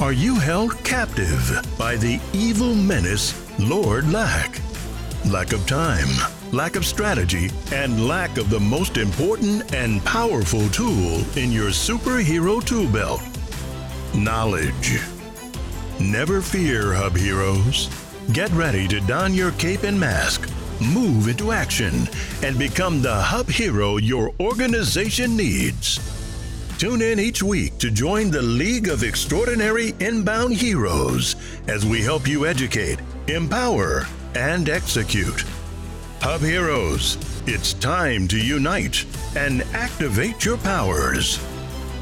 Are you held captive by the evil menace, Lord Lack? Lack of time, lack of strategy, and lack of the most important and powerful tool in your superhero tool belt knowledge. Never fear, Hub Heroes. Get ready to don your cape and mask move into action, and become the hub hero your organization needs. Tune in each week to join the League of Extraordinary Inbound Heroes as we help you educate, empower, and execute. Hub Heroes, it's time to unite and activate your powers.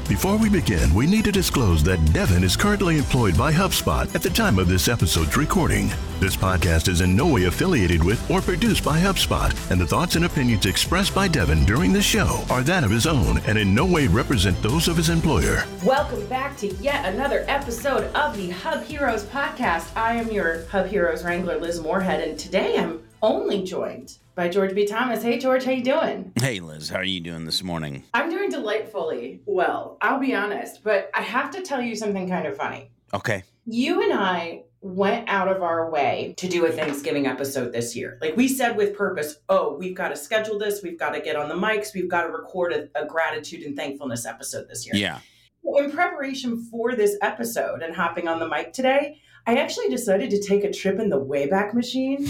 Before we begin, we need to disclose that Devin is currently employed by HubSpot at the time of this episode's recording. This podcast is in no way affiliated with or produced by HubSpot, and the thoughts and opinions expressed by Devin during the show are that of his own and in no way represent those of his employer. Welcome back to yet another episode of the Hub Heroes podcast. I am your Hub Heroes Wrangler, Liz Moorhead, and today I'm only joined by George B. Thomas. Hey, George, how you doing? Hey, Liz, how are you doing this morning? I'm doing delightfully well. I'll be honest, but I have to tell you something kind of funny. Okay. You and I went out of our way to do a Thanksgiving episode this year. Like we said with purpose, oh, we've got to schedule this, we've got to get on the mics, we've got to record a, a gratitude and thankfulness episode this year. Yeah. Well, in preparation for this episode and hopping on the mic today, I actually decided to take a trip in the Wayback Machine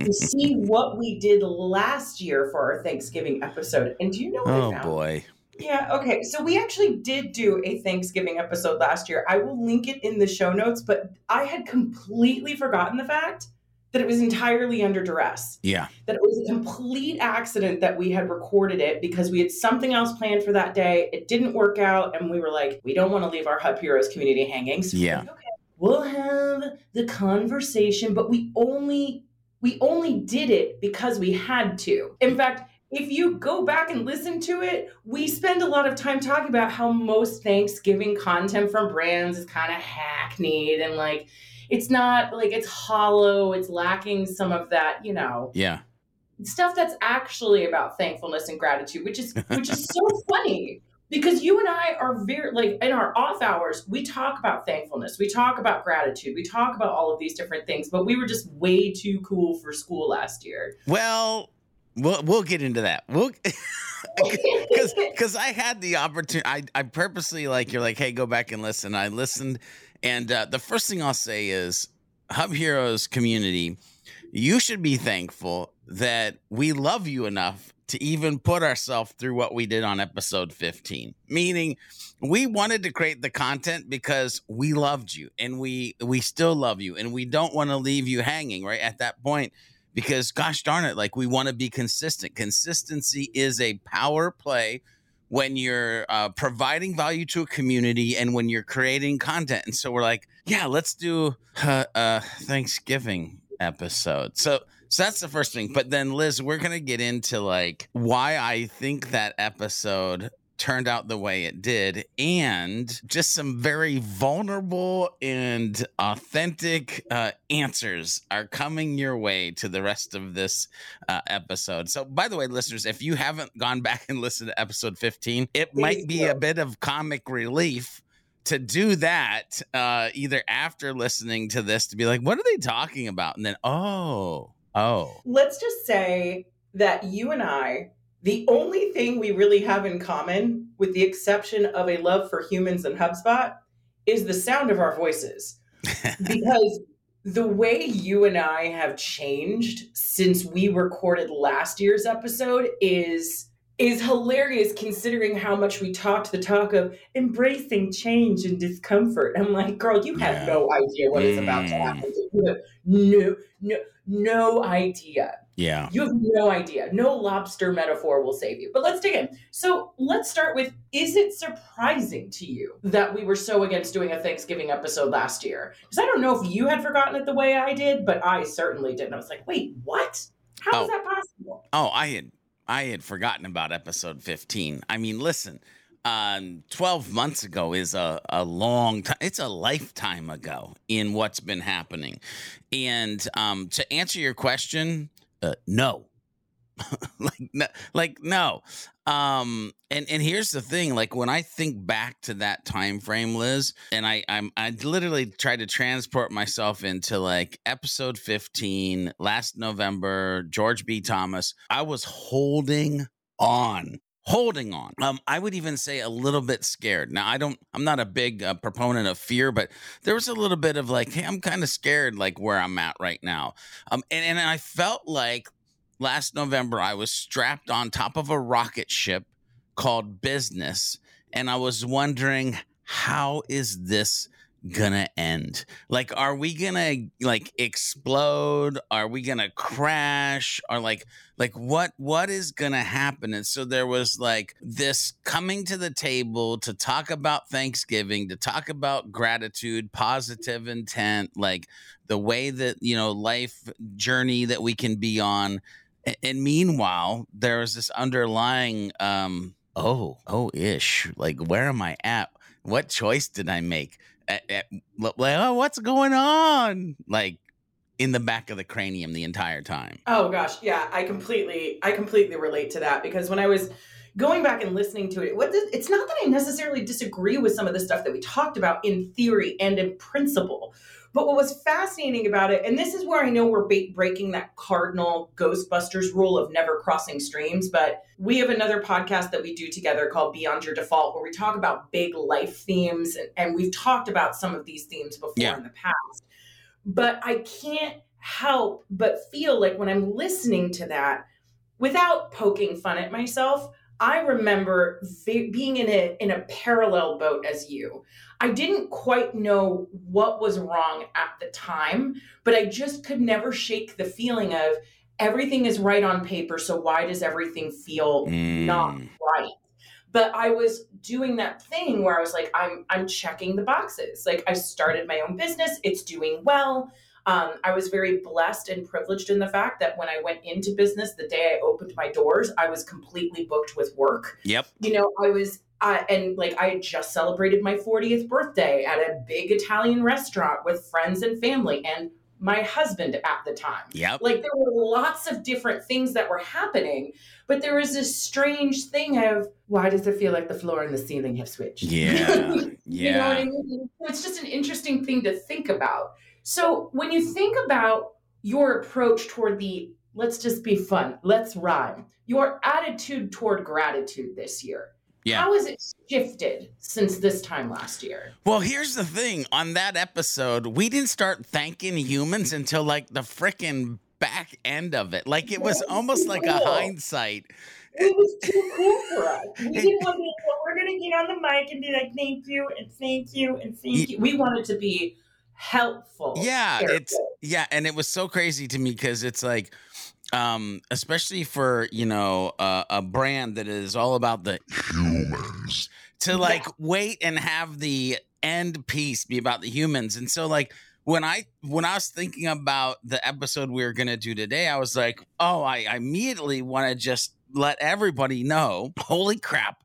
to see what we did last year for our Thanksgiving episode. And do you know what oh, I found? boy. Yeah, okay. So we actually did do a Thanksgiving episode last year. I will link it in the show notes, but I had completely forgotten the fact that it was entirely under duress. Yeah. That it was a complete accident that we had recorded it because we had something else planned for that day. It didn't work out. And we were like, we don't want to leave our Hub Heroes community hanging. So Yeah. like, okay, we'll have the conversation, but we only we only did it because we had to. In fact, if you go back and listen to it, we spend a lot of time talking about how most Thanksgiving content from brands is kind of hackneyed and like it's not like it's hollow, it's lacking some of that, you know, Yeah. stuff that's actually about thankfulness and gratitude, which is which is so funny because you and I are very like in our off hours, we talk about thankfulness, we talk about gratitude, we talk about all of these different things, but we were just way too cool for school last year. Well, we'll we'll get into that. We'll because because I had the opportunity. I I purposely like you're like, hey, go back and listen. I listened, and uh, the first thing I'll say is, Hub Heroes community, you should be thankful that we love you enough to even put ourselves through what we did on episode 15 meaning we wanted to create the content because we loved you and we we still love you and we don't want to leave you hanging right at that point because gosh darn it like we want to be consistent. Consistency is a power play when you're uh, providing value to a community and when you're creating content. And so we're like yeah let's do uh, uh thanksgiving episode. So so that's the first thing. But then, Liz, we're going to get into like why I think that episode turned out the way it did and just some very vulnerable and authentic uh, answers are coming your way to the rest of this uh, episode. So by the way listeners if you haven't gone back and listened to episode 15 it might be a bit of comic relief to do that uh, either after listening to this to be like what are they talking about? And then oh Oh. Let's just say that you and I, the only thing we really have in common, with the exception of a love for humans and HubSpot, is the sound of our voices. because the way you and I have changed since we recorded last year's episode is is hilarious considering how much we talked the talk of embracing change and discomfort. I'm like, girl, you have yeah. no idea what what is about to mm. happen. You have no, no, no idea. Yeah. You have no idea. No lobster metaphor will save you. But let's dig in. So let's start with Is it surprising to you that we were so against doing a Thanksgiving episode last year? Because I don't know if you had forgotten it the way I did, but I certainly did. And I was like, wait, what? How oh. is that possible? Oh, I had I had forgotten about episode 15. I mean, listen, um, 12 months ago is a, a long time. It's a lifetime ago in what's been happening. And um, to answer your question, uh, no. like, no, like, no. Um, and, and here's the thing, like when I think back to that time frame, Liz, and I, I'm, I literally tried to transport myself into like episode 15 last November, George B. Thomas. I was holding on holding on. Um, I would even say a little bit scared. Now, I don't, I'm not a big uh, proponent of fear, but there was a little bit of like, hey, I'm kind of scared, like where I'm at right now. Um, and, and I felt like last November I was strapped on top of a rocket ship called business, and I was wondering, how is this gonna end? Like, are we gonna like explode? Are we gonna crash? Or like, like what what is gonna happen? And so there was like this coming to the table to talk about Thanksgiving, to talk about gratitude, positive intent, like the way that you know life journey that we can be on. And meanwhile, there was this underlying um oh oh ish like where am i at what choice did i make at, at, like, oh, what's going on? Like in the back of the cranium the entire time. Oh gosh, yeah, I completely, I completely relate to that because when I was going back and listening to it, what it's not that I necessarily disagree with some of the stuff that we talked about in theory and in principle, but what was fascinating about it, and this is where I know we're ba- breaking that cardinal Ghostbusters rule of never crossing streams, but we have another podcast that we do together called Beyond Your Default, where we talk about big life themes. And, and we've talked about some of these themes before yeah. in the past. But I can't help but feel like when I'm listening to that, without poking fun at myself, I remember being in a in a parallel boat as you. I didn't quite know what was wrong at the time, but I just could never shake the feeling of everything is right on paper, so why does everything feel mm. not right? But I was doing that thing where I was like, I'm I'm checking the boxes. Like I started my own business, it's doing well. Um, I was very blessed and privileged in the fact that when I went into business, the day I opened my doors, I was completely booked with work. Yep. You know, I was uh, and like I had just celebrated my 40th birthday at a big Italian restaurant with friends and family and my husband at the time. Yep. Like there were lots of different things that were happening, but there was this strange thing of why does it feel like the floor and the ceiling have switched? Yeah. yeah. you know what I mean? It's just an interesting thing to think about. So when you think about your approach toward the let's just be fun, let's rhyme, your attitude toward gratitude this year yeah. How has it shifted since this time last year? Well, here's the thing. On that episode, we didn't start thanking humans until like the freaking back end of it. Like it was almost like a hindsight. it was too cool for us. We didn't want to be, well, we're going to get on the mic and be like, thank you and thank you and thank you. We wanted to be helpful. Yeah, it's yeah, and it was so crazy to me because it's like um especially for you know uh, a brand that is all about the humans to like yeah. wait and have the end piece be about the humans and so like when i when i was thinking about the episode we were to do today i was like oh i, I immediately want to just let everybody know holy crap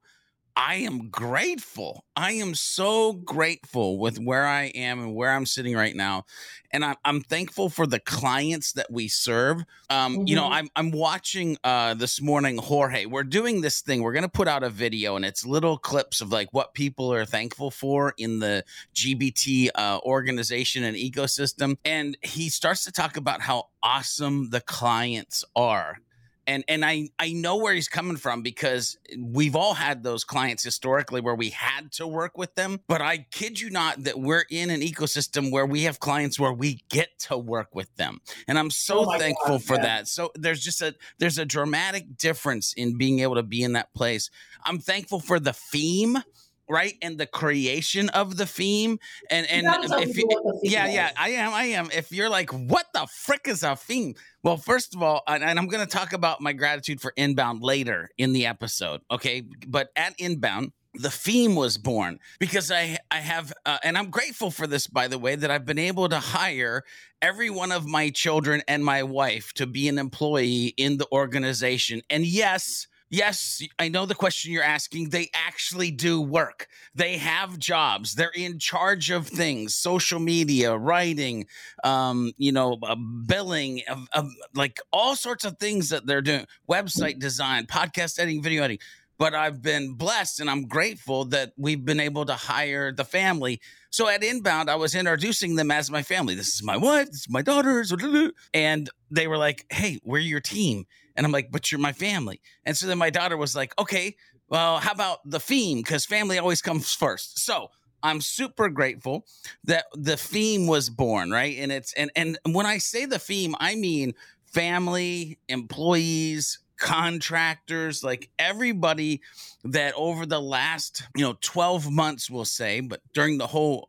I am grateful. I am so grateful with where I am and where I'm sitting right now. And I'm, I'm thankful for the clients that we serve. Um, mm-hmm. You know, mm-hmm. I'm, I'm watching uh, this morning, Jorge. We're doing this thing. We're going to put out a video and it's little clips of like what people are thankful for in the GBT uh, organization and ecosystem. And he starts to talk about how awesome the clients are and and I I know where he's coming from because we've all had those clients historically where we had to work with them but I kid you not that we're in an ecosystem where we have clients where we get to work with them. And I'm so oh thankful God, for yeah. that. So there's just a there's a dramatic difference in being able to be in that place. I'm thankful for the theme right and the creation of the theme and and if you, yeah yeah i am i am. If you're like what the frick is a theme? Well first of all and, and i'm going to talk about my gratitude for inbound later in the episode okay? But at inbound the theme was born because I I have uh, and I'm grateful for this by the way that I've been able to hire every one of my children and my wife to be an employee in the organization. And yes Yes, I know the question you're asking. They actually do work. They have jobs. They're in charge of things, social media, writing, um, you know, uh, billing, uh, uh, like all sorts of things that they're doing. Website design, podcast editing, video editing. But I've been blessed and I'm grateful that we've been able to hire the family. So at Inbound, I was introducing them as my family. This is my wife, this is my daughters, and they were like, "Hey, we're your team." And I'm like, but you're my family. And so then my daughter was like, okay, well, how about the theme? Because family always comes first. So I'm super grateful that the theme was born, right? And it's and and when I say the theme, I mean family, employees, contractors, like everybody that over the last, you know, 12 months, we'll say, but during the whole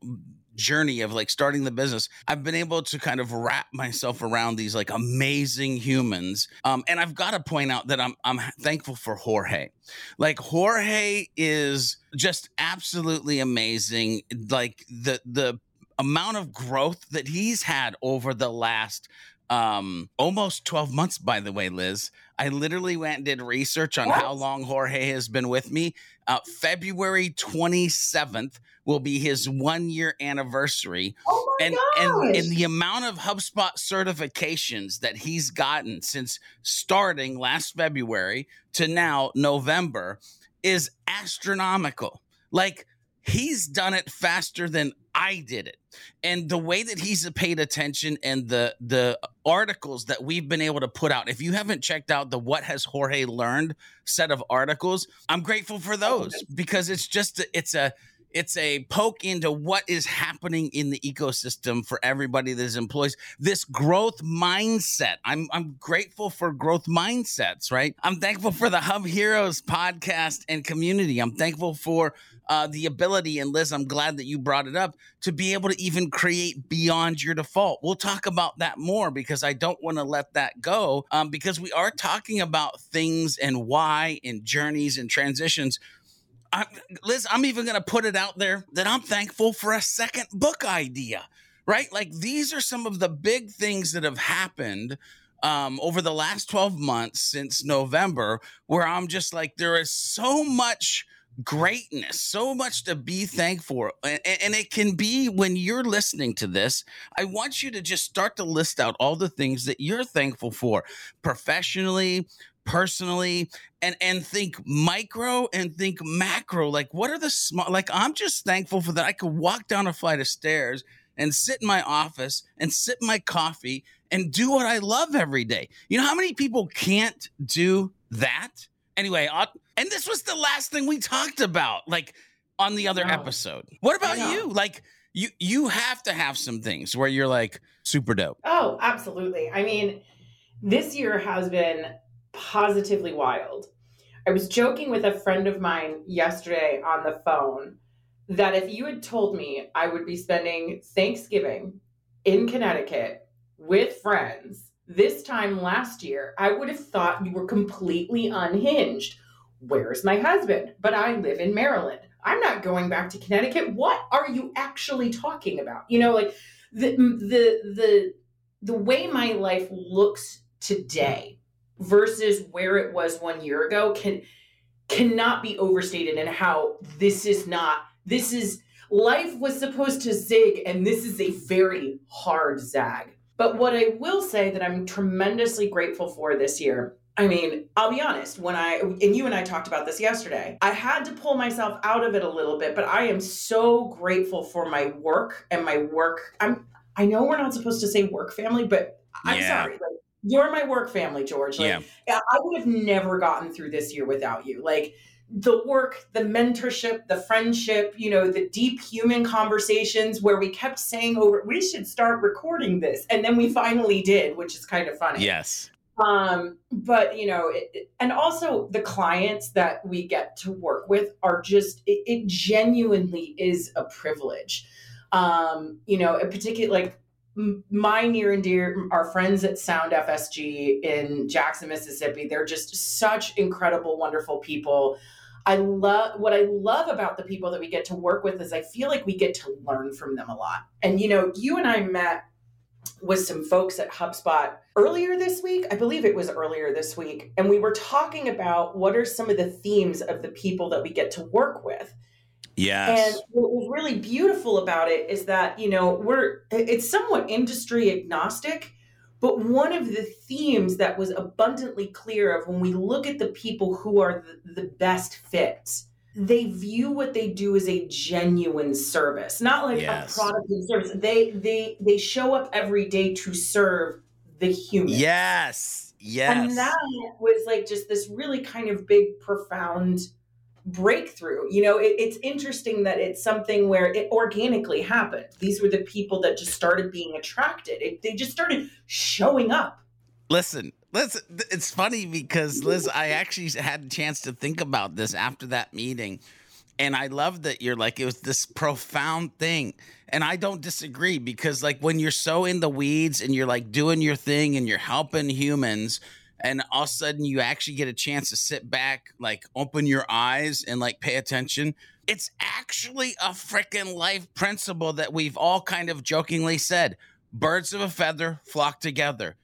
journey of like starting the business, I've been able to kind of wrap myself around these like amazing humans. Um, and I've got to point out that I'm I'm thankful for Jorge. Like Jorge is just absolutely amazing. Like the the amount of growth that he's had over the last um almost 12 months by the way liz. I literally went and did research on what? how long jorge has been with me. Uh, february 27th will be his one year anniversary. Oh and, and and the amount of hubspot certifications that he's gotten since starting last february to now november is astronomical. Like he's done it faster than I did it. And the way that he's paid attention and the the articles that we've been able to put out. If you haven't checked out the What Has Jorge Learned set of articles, I'm grateful for oh, those because it's just it's a it's a poke into what is happening in the ecosystem for everybody that is employees. This growth mindset. I'm I'm grateful for growth mindsets, right? I'm thankful for the Hub Heroes podcast and community. I'm thankful for uh, the ability, and Liz, I'm glad that you brought it up, to be able to even create beyond your default. We'll talk about that more because I don't want to let that go um, because we are talking about things and why and journeys and transitions I, Liz, I'm even going to put it out there that I'm thankful for a second book idea, right? Like these are some of the big things that have happened um, over the last 12 months since November, where I'm just like, there is so much greatness, so much to be thankful for. And, and, it can be when you're listening to this, I want you to just start to list out all the things that you're thankful for professionally, personally and and think micro and think macro like what are the small like i'm just thankful for that i could walk down a flight of stairs and sit in my office and sip my coffee and do what i love every day. You know how many people can't do that? Anyway I'll, and this was the last thing we talked about like on the other episode. What about you? Like you you have to have some things where you're like super dope. Oh absolutely. I mean this year has been positively wild. I was joking with a friend of mine yesterday on the phone that if you had told me I would be spending Thanksgiving in Connecticut with friends this time last year, I would have thought you were completely unhinged. Where's my husband? But I live in Maryland. I'm not going back to Connecticut. What are you actually talking about? You know, like the the the the way my life looks today versus where it was one year ago can cannot be overstated and how this is not this is life was supposed to zig and this is a very hard zag but what i will say that i'm tremendously grateful for this year I mean, I'll be honest, when I, and you and I talked about this yesterday, I had to pull myself out of it a little bit, but I am so grateful for my work and my work. I'm, I know we're not supposed to say work family, but I'm yeah. sorry. Like, you're my work family, George. Like, yeah. I would have never gotten through this year without you. Like, the work, the mentorship, the friendship, you know, the deep human conversations where we kept saying over, we should start recording this. And then we finally did, which is kind of funny. Yes. Um, but you know, it, and also the clients that we get to work with are just it, it genuinely is a privilege. Um, you know, in particular, like my near and dear our friends at Sound FSG in Jackson, Mississippi. They're just such incredible, wonderful people. I love what I love about the people that we get to work with is I feel like we get to learn from them a lot. And you know, you and I met with some folks at HubSpot earlier this week. I believe it was earlier this week. And we were talking about what are some of the themes of the people that we get to work with. Yes. And what was really beautiful about it is that, you know, we're, it's somewhat industry agnostic. But one of the themes that was abundantly clear of when we look at the people who are the, the best fits they view what they do as a genuine service not like yes. a product and service they they they show up every day to serve the human yes yes and that was like just this really kind of big profound breakthrough you know it, it's interesting that it's something where it organically happened these were the people that just started being attracted it, they just started showing up listen Liz, it's funny because Liz, I actually had a chance to think about this after that meeting. And I love that you're like, it was this profound thing. And I don't disagree because, like, when you're so in the weeds and you're like doing your thing and you're helping humans, and all of a sudden you actually get a chance to sit back, like, open your eyes and like pay attention. It's actually a freaking life principle that we've all kind of jokingly said birds of a feather flock together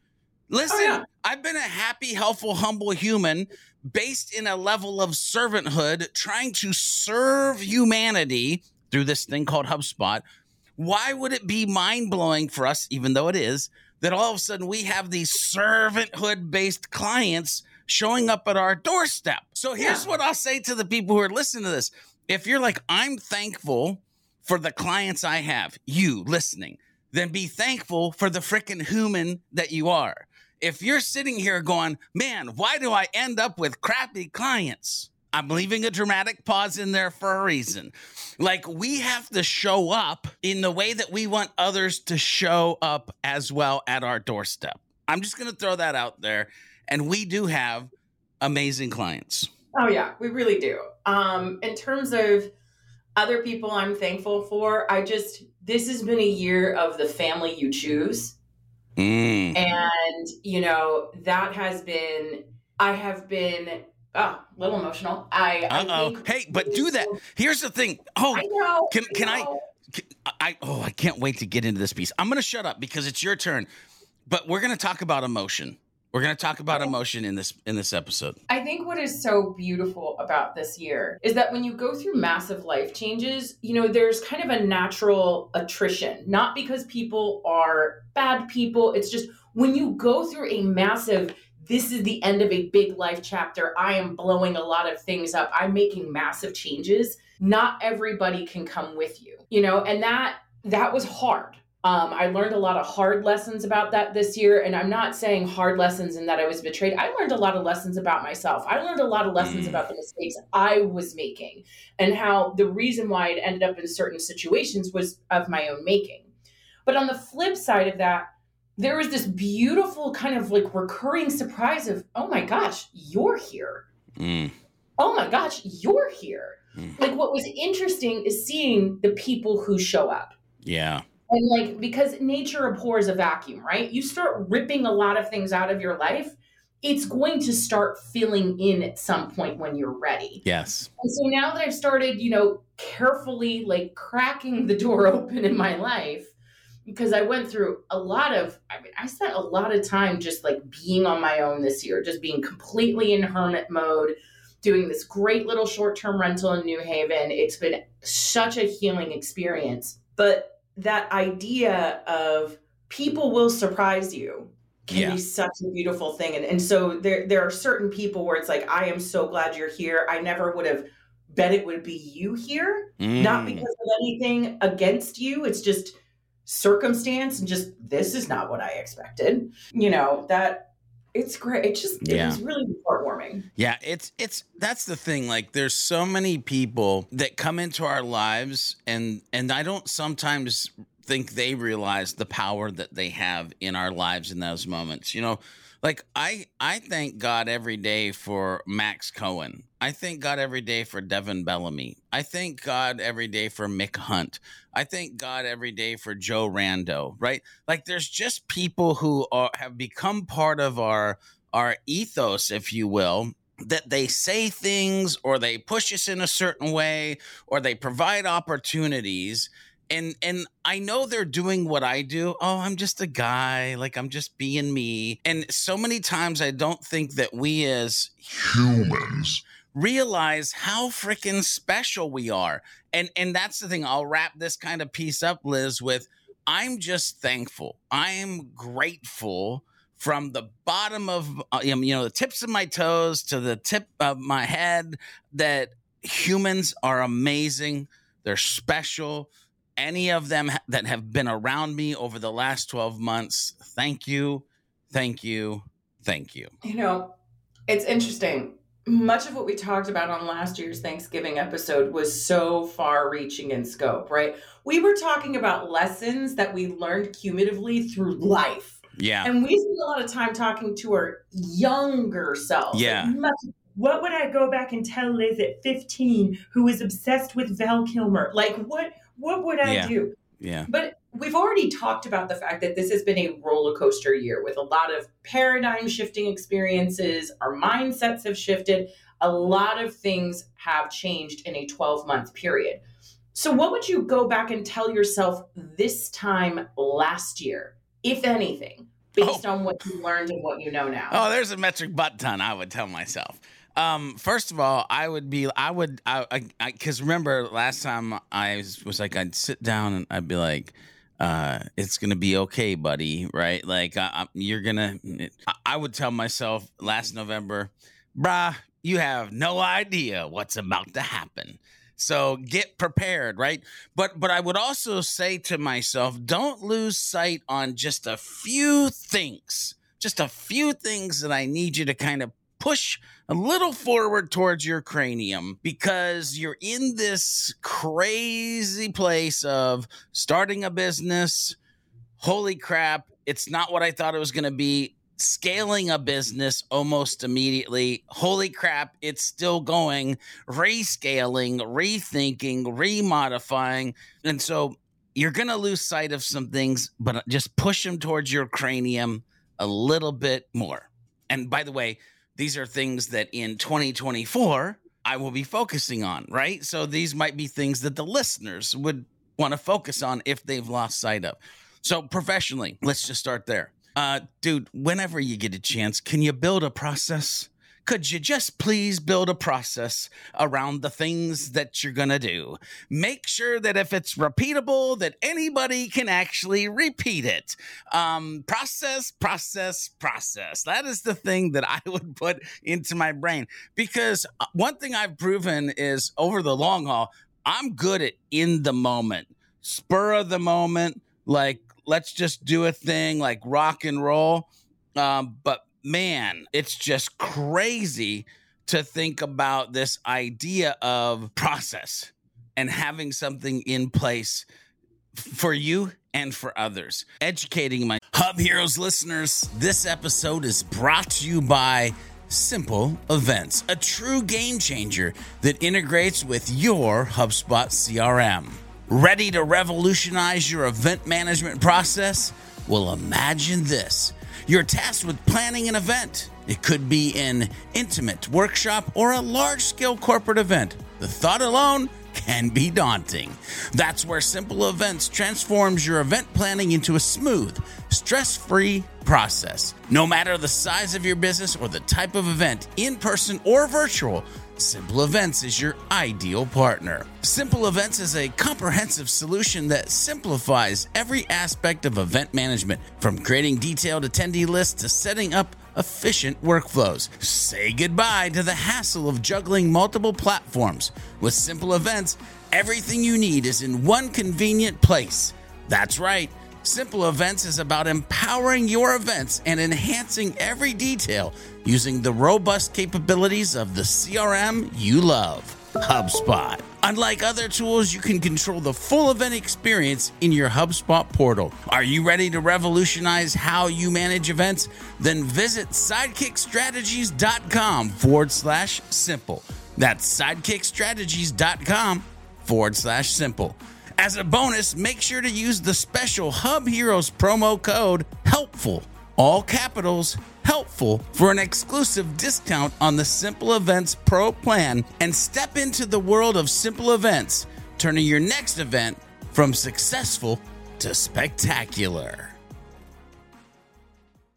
Listen, oh, yeah. I've been a happy, helpful, humble human based in a level of servanthood, trying to serve humanity through this thing called HubSpot. Why would it be mind blowing for us, even though it is, that all of a sudden we have these servanthood based clients showing up at our doorstep? So here's yeah. what I'll say to the people who are listening to this. If you're like, I'm thankful for the clients I have, you listening, then be thankful for the freaking human that you are if you're sitting here going, man, why do I end up with crappy clients? I'm leaving a dramatic pause in there for a reason. Like, we have to show up in the way that we want others to show up as well at our doorstep. I'm just going to throw that out there. And we do have amazing clients. Oh, yeah, we really do. Um, in terms of other people I'm thankful for, I just, this has been a year of the family you choose. Mm. And, you know, that has been, I have been oh, a little emotional. I, Uh oh. Hey, but do that. Here's the thing. Oh, I know, can, can I, can, I, oh, I can't wait to get into this piece. I'm going to shut up because it's your turn, but we're going to talk about emotion. We're going to talk about emotion in this in this episode. I think what is so beautiful about this year is that when you go through massive life changes, you know, there's kind of a natural attrition. Not because people are bad people, it's just when you go through a massive this is the end of a big life chapter. I am blowing a lot of things up. I'm making massive changes. Not everybody can come with you. You know, and that that was hard um, I learned a lot of hard lessons about that this year. And I'm not saying hard lessons in that I was betrayed. I learned a lot of lessons about myself. I learned a lot of lessons mm. about the mistakes I was making and how the reason why it ended up in certain situations was of my own making. But on the flip side of that, there was this beautiful kind of like recurring surprise of, oh my gosh, you're here. Mm. oh my gosh, you're here. Mm. Like what was interesting is seeing the people who show up. Yeah. And like because nature abhors a vacuum, right? You start ripping a lot of things out of your life, it's going to start filling in at some point when you're ready. Yes. And so now that I've started, you know, carefully like cracking the door open in my life, because I went through a lot of, I mean, I spent a lot of time just like being on my own this year, just being completely in hermit mode, doing this great little short term rental in New Haven. It's been such a healing experience. But that idea of people will surprise you can yeah. be such a beautiful thing. And, and so there, there are certain people where it's like, I am so glad you're here. I never would have bet it would be you here, mm. not because of anything against you. It's just, circumstance and just this is not what I expected. You know, that it's great. It just yeah. it's really heartwarming. Yeah, it's it's that's the thing. Like there's so many people that come into our lives and and I don't sometimes think they realize the power that they have in our lives in those moments. You know, like I I thank God every day for Max Cohen. I thank God every day for Devin Bellamy. I thank God every day for Mick Hunt. I thank God every day for Joe Rando, right? Like there's just people who are have become part of our our ethos, if you will, that they say things or they push us in a certain way or they provide opportunities and and I know they're doing what I do. Oh, I'm just a guy, like I'm just being me. And so many times I don't think that we as humans realize how freaking special we are. And and that's the thing. I'll wrap this kind of piece up Liz with I'm just thankful. I am grateful from the bottom of uh, you know the tips of my toes to the tip of my head that humans are amazing. They're special any of them that have been around me over the last 12 months, thank you, thank you, thank you. You know, it's interesting. Much of what we talked about on last year's Thanksgiving episode was so far reaching in scope, right? We were talking about lessons that we learned cumulatively through life. Yeah. And we spend a lot of time talking to our younger selves. Yeah. Like what would I go back and tell Liz at 15 who was obsessed with Val Kilmer? Like what what would I yeah. do? Yeah. But we've already talked about the fact that this has been a roller coaster year with a lot of paradigm shifting experiences. Our mindsets have shifted. A lot of things have changed in a 12 month period. So, what would you go back and tell yourself this time last year, if anything, based oh. on what you learned and what you know now? Oh, there's a metric butt ton, I would tell myself. Um, first of all, I would be, I would, I, I, because remember last time I was, was, like, I'd sit down and I'd be like, uh, it's gonna be okay, buddy, right? Like, uh, you're gonna, I would tell myself last November, brah, you have no idea what's about to happen. So get prepared, right? But but I would also say to myself, don't lose sight on just a few things. Just a few things that I need you to kind of push a little forward towards your cranium because you're in this crazy place of starting a business. Holy crap, it's not what I thought it was going to be. Scaling a business almost immediately. Holy crap, it's still going. Rescaling, rethinking, remodifying. And so you're going to lose sight of some things, but just push them towards your cranium a little bit more. And by the way, these are things that in 2024 I will be focusing on, right? So these might be things that the listeners would want to focus on if they've lost sight of. So professionally, let's just start there. Uh, dude, whenever you get a chance, can you build a process? Could you just please build a process around the things that you're going to do? Make sure that if it's repeatable, that anybody can actually repeat it. Um, process, process, process. That is the thing that I would put into my brain because uh, one thing I've proven is over the long haul, I'm good at in the moment, spur of the moment, like let's just do a thing like rock and roll. Um, but man, it's just crazy to think about this idea of process and having something in place for you and for others. Educating my Hub Heroes listeners, this episode is brought to you by Simple Events, a true game changer that integrates with your HubSpot CRM. Ready to revolutionize your event management process? Well, imagine this. You're tasked with planning an event. It could be an intimate workshop or a large scale corporate event. The thought alone can be daunting. That's where Simple Events transforms your event planning into a smooth, stress free process. No matter the size of your business or the type of event, in person or virtual, Simple Events is your ideal partner. Simple Events is a comprehensive solution that simplifies every aspect of event management, from creating detailed attendee lists to setting up efficient workflows. Say goodbye to the hassle of juggling multiple platforms. With Simple Events, everything you need is in one convenient place. That's right. Simple Events is about empowering your events and enhancing every detail using the robust capabilities of the CRM you love, HubSpot. Unlike other tools, you can control the full event experience in your HubSpot portal. Are you ready to revolutionize how you manage events? Then visit sidekickstrategies.com forward slash simple. That's sidekickstrategies.com forward slash simple. As a bonus, make sure to use the special Hub Heroes promo code HELPFUL, all capitals, helpful, for an exclusive discount on the Simple Events Pro plan and step into the world of simple events, turning your next event from successful to spectacular.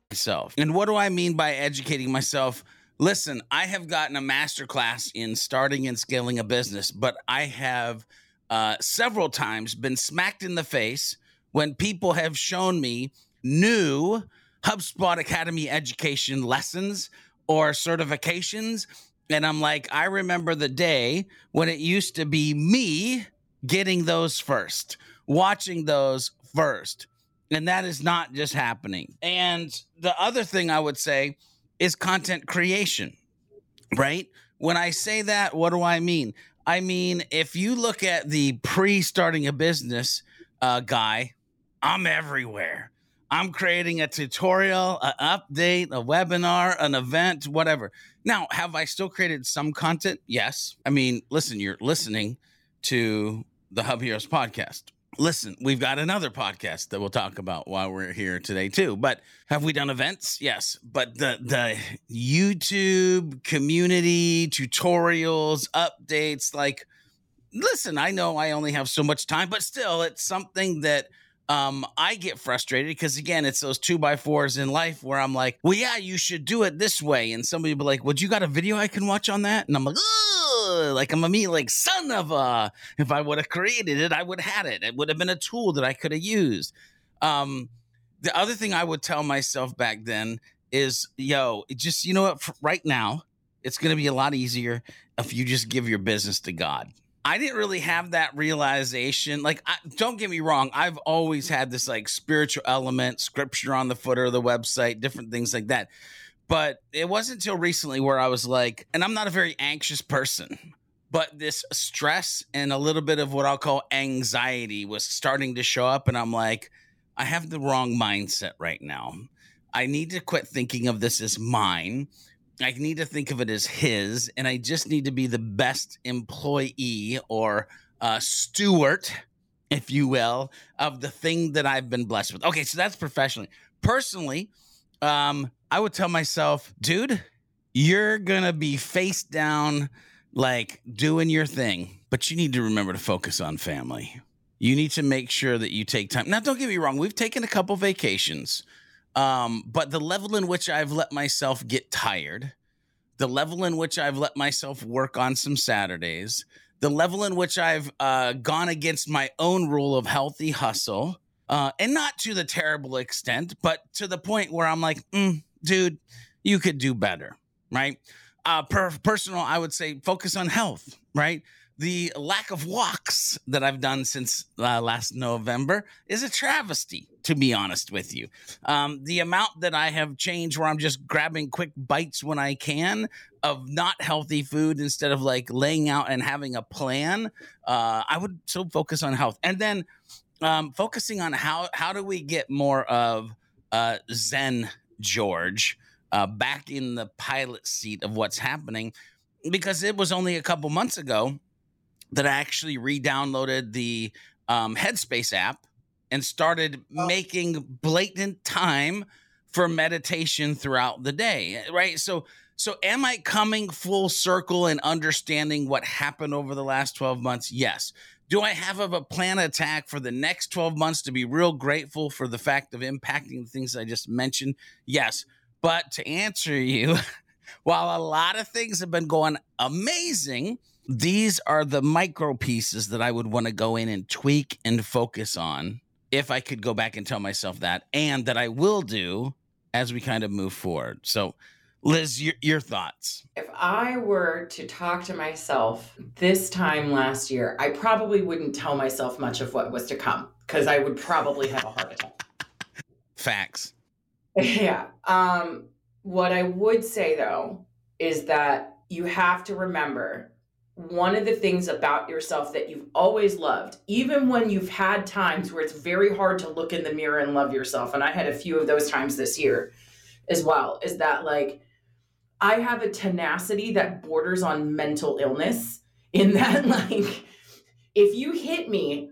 Myself. And what do I mean by educating myself? Listen, I have gotten a masterclass in starting and scaling a business, but I have uh, several times been smacked in the face when people have shown me new HubSpot Academy education lessons or certifications. And I'm like, I remember the day when it used to be me getting those first, watching those first. And that is not just happening. And the other thing I would say is content creation, right? When I say that, what do I mean? I mean, if you look at the pre starting a business uh, guy, I'm everywhere. I'm creating a tutorial, an update, a webinar, an event, whatever. Now, have I still created some content? Yes. I mean, listen, you're listening to the Hub Heroes podcast listen, we've got another podcast that we'll talk about while we're here today too. But have we done events? Yes. But the the YouTube community tutorials, updates, like listen, I know I only have so much time, but still it's something that um, I get frustrated because again, it's those two by fours in life where I'm like, well, yeah, you should do it this way. And somebody be like, well, do you got a video I can watch on that? And I'm like, like I'm a me, like son of a. If I would have created it, I would have had it. It would have been a tool that I could have used. Um, the other thing I would tell myself back then is, yo, just you know what? Right now, it's going to be a lot easier if you just give your business to God. I didn't really have that realization. Like, I, don't get me wrong, I've always had this like spiritual element, scripture on the footer of the website, different things like that. But it wasn't until recently where I was like, and I'm not a very anxious person, but this stress and a little bit of what I'll call anxiety was starting to show up. And I'm like, I have the wrong mindset right now. I need to quit thinking of this as mine I need to think of it as his, and I just need to be the best employee or uh, steward, if you will, of the thing that I've been blessed with. Okay, so that's professionally. Personally, um, I would tell myself, dude, you're gonna be face down, like doing your thing, but you need to remember to focus on family. You need to make sure that you take time. Now, don't get me wrong, we've taken a couple vacations. Um, but the level in which I've let myself get tired, the level in which I've let myself work on some Saturdays, the level in which I've uh, gone against my own rule of healthy hustle, uh, and not to the terrible extent, but to the point where I'm like, mm, dude, you could do better, right? Uh, per- personal, I would say focus on health, right? the lack of walks that I've done since uh, last November is a travesty, to be honest with you. Um, the amount that I have changed where I'm just grabbing quick bites when I can of not healthy food instead of like laying out and having a plan, uh, I would so focus on health. And then um, focusing on how, how do we get more of uh, Zen George uh, back in the pilot seat of what's happening because it was only a couple months ago that I actually re-downloaded the um, Headspace app and started oh. making blatant time for meditation throughout the day. Right. So, so am I coming full circle and understanding what happened over the last 12 months? Yes. Do I have a plan attack for the next 12 months to be real grateful for the fact of impacting the things I just mentioned? Yes. But to answer you, while a lot of things have been going amazing, these are the micro pieces that I would want to go in and tweak and focus on if I could go back and tell myself that, and that I will do as we kind of move forward. So, Liz, your, your thoughts. If I were to talk to myself this time last year, I probably wouldn't tell myself much of what was to come because I would probably have a heart attack. Facts. Yeah. Um, what I would say though is that you have to remember one of the things about yourself that you've always loved, even when you've had times where it's very hard to look in the mirror and love yourself. And I had a few of those times this year as well, is that like I have a tenacity that borders on mental illness, in that, like, if you hit me,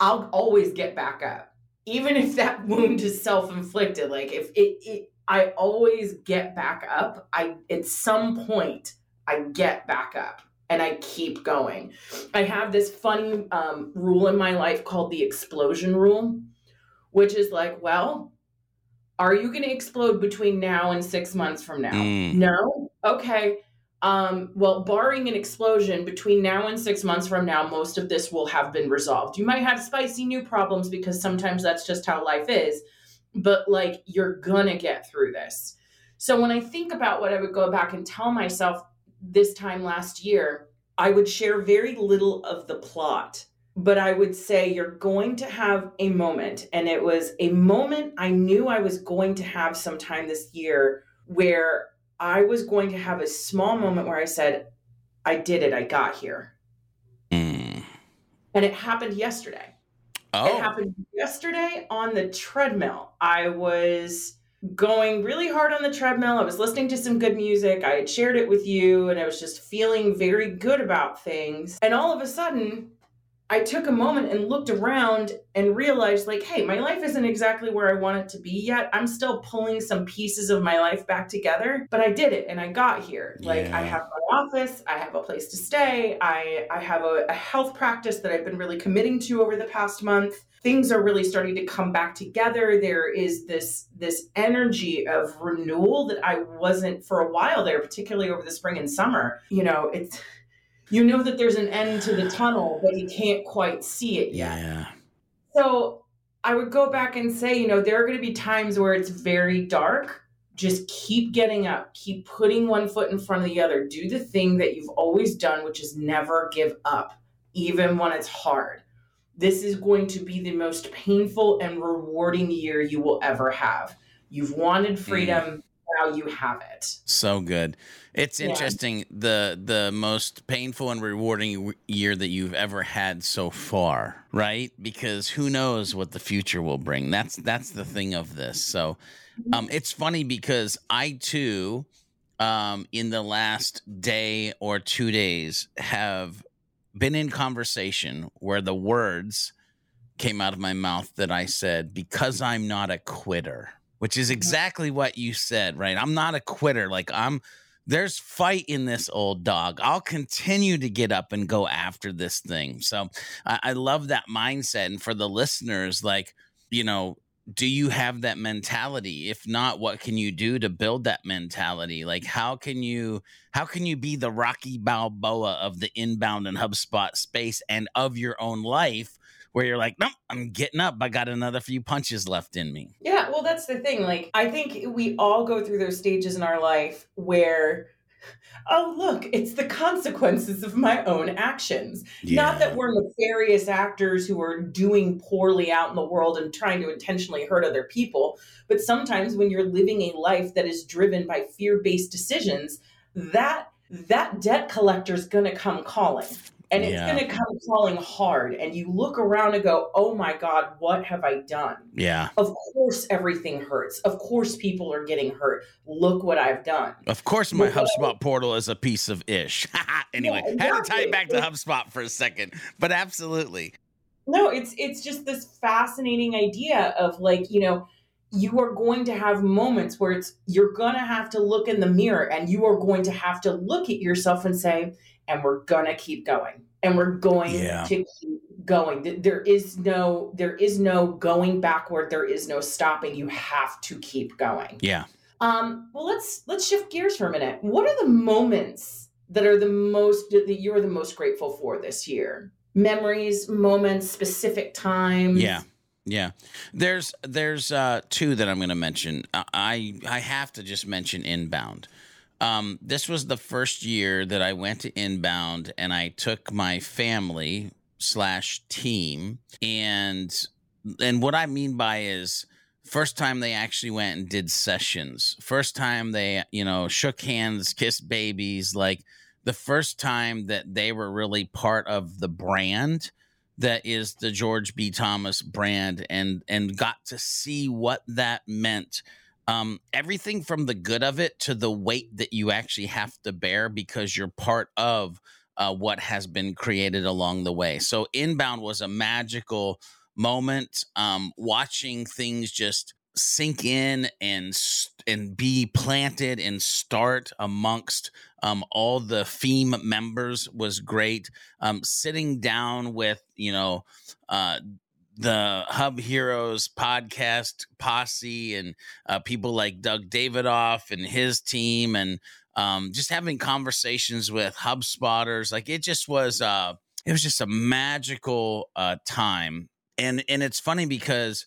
I'll always get back up. Even if that wound is self inflicted, like, if it, it I always get back up. I at some point I get back up and I keep going. I have this funny um, rule in my life called the explosion rule, which is like, well, are you going to explode between now and six months from now? Mm. No. Okay. Um, well, barring an explosion between now and six months from now, most of this will have been resolved. You might have spicy new problems because sometimes that's just how life is but like you're gonna get through this. So when I think about what I would go back and tell myself this time last year, I would share very little of the plot, but I would say you're going to have a moment. And it was a moment I knew I was going to have sometime this year where I was going to have a small moment where I said, I did it, I got here. Mm. And it happened yesterday. Oh. It happened yesterday on the treadmill. I was going really hard on the treadmill. I was listening to some good music. I had shared it with you, and I was just feeling very good about things. And all of a sudden, I took a moment and looked around and realized, like, hey, my life isn't exactly where I want it to be yet. I'm still pulling some pieces of my life back together, but I did it and I got here. Yeah. Like, I have my office, I have a place to stay, I, I have a, a health practice that I've been really committing to over the past month. Things are really starting to come back together. There is this this energy of renewal that I wasn't for a while there, particularly over the spring and summer. You know, it's you know that there's an end to the tunnel, but you can't quite see it yet. Yeah. So I would go back and say, you know, there are going to be times where it's very dark. Just keep getting up, keep putting one foot in front of the other. Do the thing that you've always done, which is never give up, even when it's hard. This is going to be the most painful and rewarding year you will ever have. You've wanted mm. freedom. Mm now you have it. So good. It's interesting yeah. the the most painful and rewarding year that you've ever had so far, right? Because who knows what the future will bring. That's that's the thing of this. So mm-hmm. um it's funny because I too um in the last day or 2 days have been in conversation where the words came out of my mouth that I said because I'm not a quitter which is mm-hmm. exactly what you said, right? I'm not a quitter. Like I'm there's fight in this old dog. I'll continue to get up and go after this thing. So I, I love that mindset. And for the listeners, like, you know, do you have that mentality if not what can you do to build that mentality like how can you how can you be the rocky balboa of the inbound and hubspot space and of your own life where you're like, nope, I'm getting up. I got another few punches left in me. Yeah, well, that's the thing. Like, I think we all go through those stages in our life where oh look it's the consequences of my own actions yeah. not that we're nefarious actors who are doing poorly out in the world and trying to intentionally hurt other people but sometimes when you're living a life that is driven by fear-based decisions that that debt collector is going to come calling and it's yeah. going to come falling hard and you look around and go oh my god what have i done? Yeah. Of course everything hurts. Of course people are getting hurt. Look what i've done. Of course my hubspot portal is a piece of ish. Anyway yeah, exactly. had to tie it back to hubspot for a second but absolutely. No it's it's just this fascinating idea of like you know you are going to have moments where it's you're going to have to look in the mirror and you are going to have to look at yourself and say and we're going to keep going and we're going yeah. to keep going. There is no there is no going backward. There is no stopping. You have to keep going. Yeah. Um well let's let's shift gears for a minute. What are the moments that are the most that you're the most grateful for this year? Memories moments specific times? Yeah. Yeah, there's there's uh, two that I'm going to mention. I I have to just mention Inbound. Um, this was the first year that I went to Inbound, and I took my family slash team, and and what I mean by is first time they actually went and did sessions. First time they you know shook hands, kissed babies, like the first time that they were really part of the brand that is the George B. Thomas brand and and got to see what that meant. Um, everything from the good of it to the weight that you actually have to bear because you're part of uh, what has been created along the way. So inbound was a magical moment. Um, watching things just sink in and and be planted and start amongst um, all the theme members was great. Um, sitting down with you know uh, the Hub Heroes podcast posse and uh, people like Doug Davidoff and his team, and um, just having conversations with Hub spotters, like it just was. Uh, it was just a magical uh, time, and and it's funny because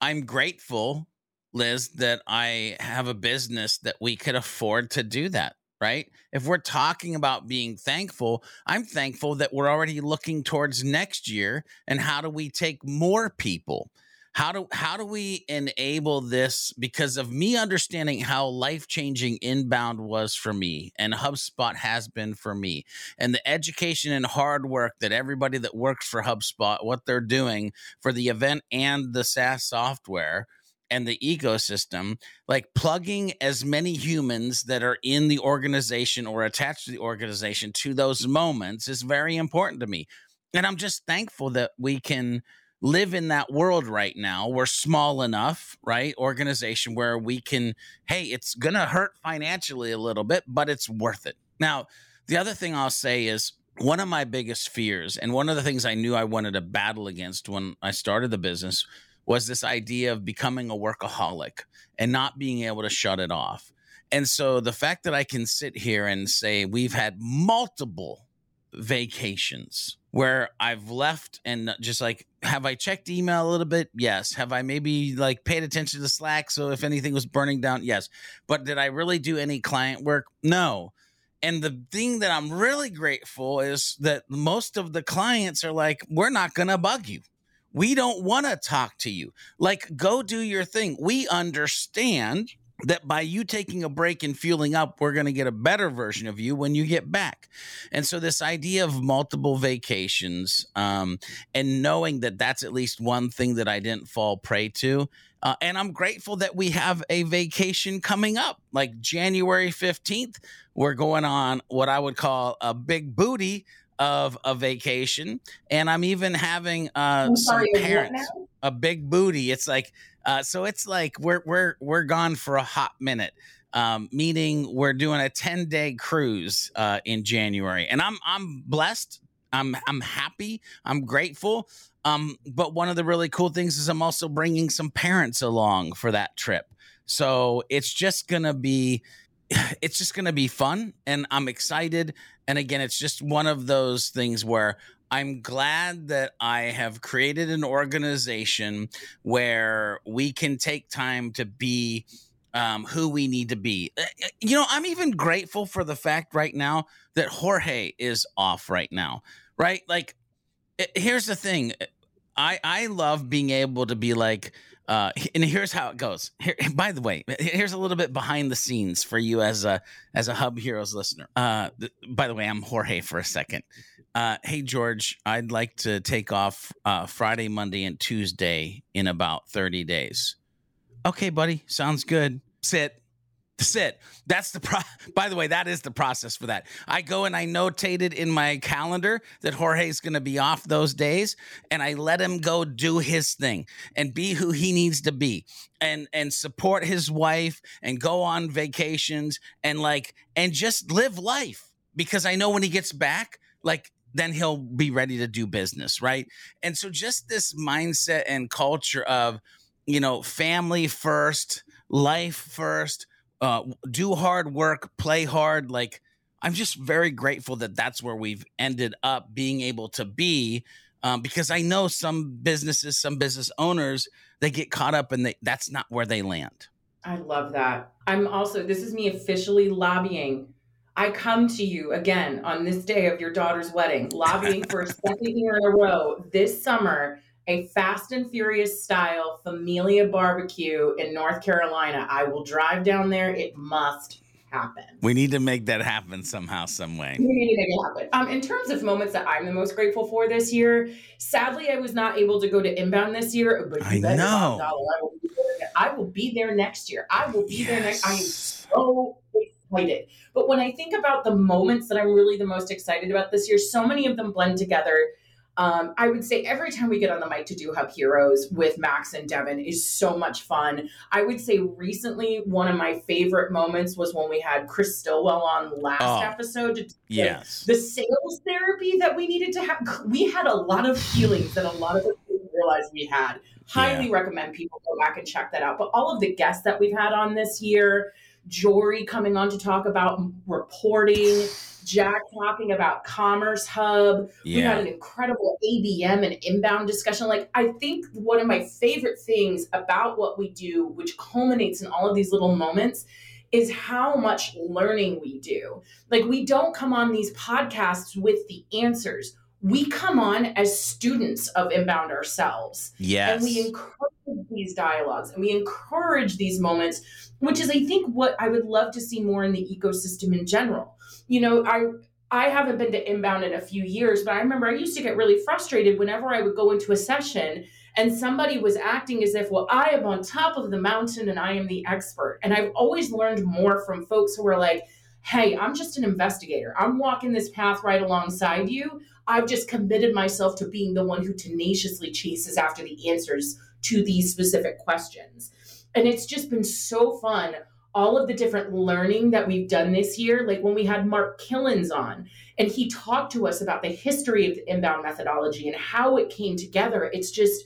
I'm grateful, Liz, that I have a business that we could afford to do that. Right. If we're talking about being thankful, I'm thankful that we're already looking towards next year and how do we take more people? How do how do we enable this because of me understanding how life-changing inbound was for me and HubSpot has been for me and the education and hard work that everybody that works for HubSpot what they're doing for the event and the SaaS software and the ecosystem, like plugging as many humans that are in the organization or attached to the organization to those moments is very important to me. And I'm just thankful that we can live in that world right now. We're small enough, right? Organization where we can, hey, it's going to hurt financially a little bit, but it's worth it. Now, the other thing I'll say is one of my biggest fears, and one of the things I knew I wanted to battle against when I started the business was this idea of becoming a workaholic and not being able to shut it off. And so the fact that I can sit here and say we've had multiple vacations where I've left and just like, have I checked email a little bit? Yes. Have I maybe like paid attention to Slack? So if anything was burning down, yes. But did I really do any client work? No. And the thing that I'm really grateful is that most of the clients are like, we're not going to bug you. We don't want to talk to you. Like, go do your thing. We understand that by you taking a break and fueling up, we're going to get a better version of you when you get back. And so, this idea of multiple vacations um, and knowing that that's at least one thing that I didn't fall prey to. Uh, and I'm grateful that we have a vacation coming up, like January 15th. We're going on what I would call a big booty of a vacation, and I'm even having uh, some parents a big booty. It's like uh, so. It's like we're we're we're gone for a hot minute. Um, meaning we're doing a 10 day cruise uh, in January, and I'm I'm blessed. I'm I'm happy. I'm grateful. Um, but one of the really cool things is I'm also bringing some parents along for that trip. So it's just gonna be it's just going to be fun and I'm excited. And again, it's just one of those things where I'm glad that I have created an organization where we can take time to be um, who we need to be. Uh, uh, you know, I'm even grateful for the fact right now that Jorge is off right now, right? Like, here's the thing I, I love being able to be like, uh, and here's how it goes. Here, by the way, here's a little bit behind the scenes for you as a as a Hub Heroes listener. Uh, th- by the way, I'm Jorge for a second. Uh, hey George, I'd like to take off uh, Friday, Monday, and Tuesday in about thirty days. Okay, buddy, sounds good. Sit. Sit. That's the pro. By the way, that is the process for that. I go and I notated in my calendar that Jorge's going to be off those days, and I let him go do his thing and be who he needs to be, and and support his wife and go on vacations and like and just live life because I know when he gets back, like then he'll be ready to do business, right? And so just this mindset and culture of you know family first, life first uh, do hard work, play hard. Like I'm just very grateful that that's where we've ended up being able to be. Um, because I know some businesses, some business owners, they get caught up and they, that's not where they land. I love that. I'm also, this is me officially lobbying. I come to you again on this day of your daughter's wedding, lobbying for a second year in a row this summer a Fast and Furious style familia barbecue in North Carolina. I will drive down there. It must happen. We need to make that happen somehow, some way. We need to make it happen. Um, in terms of moments that I'm the most grateful for this year, sadly, I was not able to go to inbound this year. But I know. I will, I will be there next year. I will be yes. there next. I am so excited. But when I think about the moments that I'm really the most excited about this year, so many of them blend together um, I would say every time we get on the mic to do Hub Heroes with Max and Devyn is so much fun. I would say recently one of my favorite moments was when we had Chris Stillwell on last oh, episode. To, yes, the sales therapy that we needed to have. We had a lot of feelings that a lot of us didn't realize we had. Highly yeah. recommend people go back and check that out. But all of the guests that we've had on this year, Jory coming on to talk about reporting. Jack talking about Commerce Hub. Yeah. We had an incredible ABM and inbound discussion. Like, I think one of my favorite things about what we do, which culminates in all of these little moments, is how much learning we do. Like, we don't come on these podcasts with the answers. We come on as students of inbound ourselves. Yes. And we encourage these dialogues and we encourage these moments, which is, I think, what I would love to see more in the ecosystem in general you know, I I haven't been to inbound in a few years, but I remember I used to get really frustrated whenever I would go into a session and somebody was acting as if, well, I am on top of the mountain and I am the expert. And I've always learned more from folks who are like, hey, I'm just an investigator. I'm walking this path right alongside you. I've just committed myself to being the one who tenaciously chases after the answers to these specific questions. And it's just been so fun all of the different learning that we've done this year. Like when we had Mark Kilens on and he talked to us about the history of the inbound methodology and how it came together. It's just,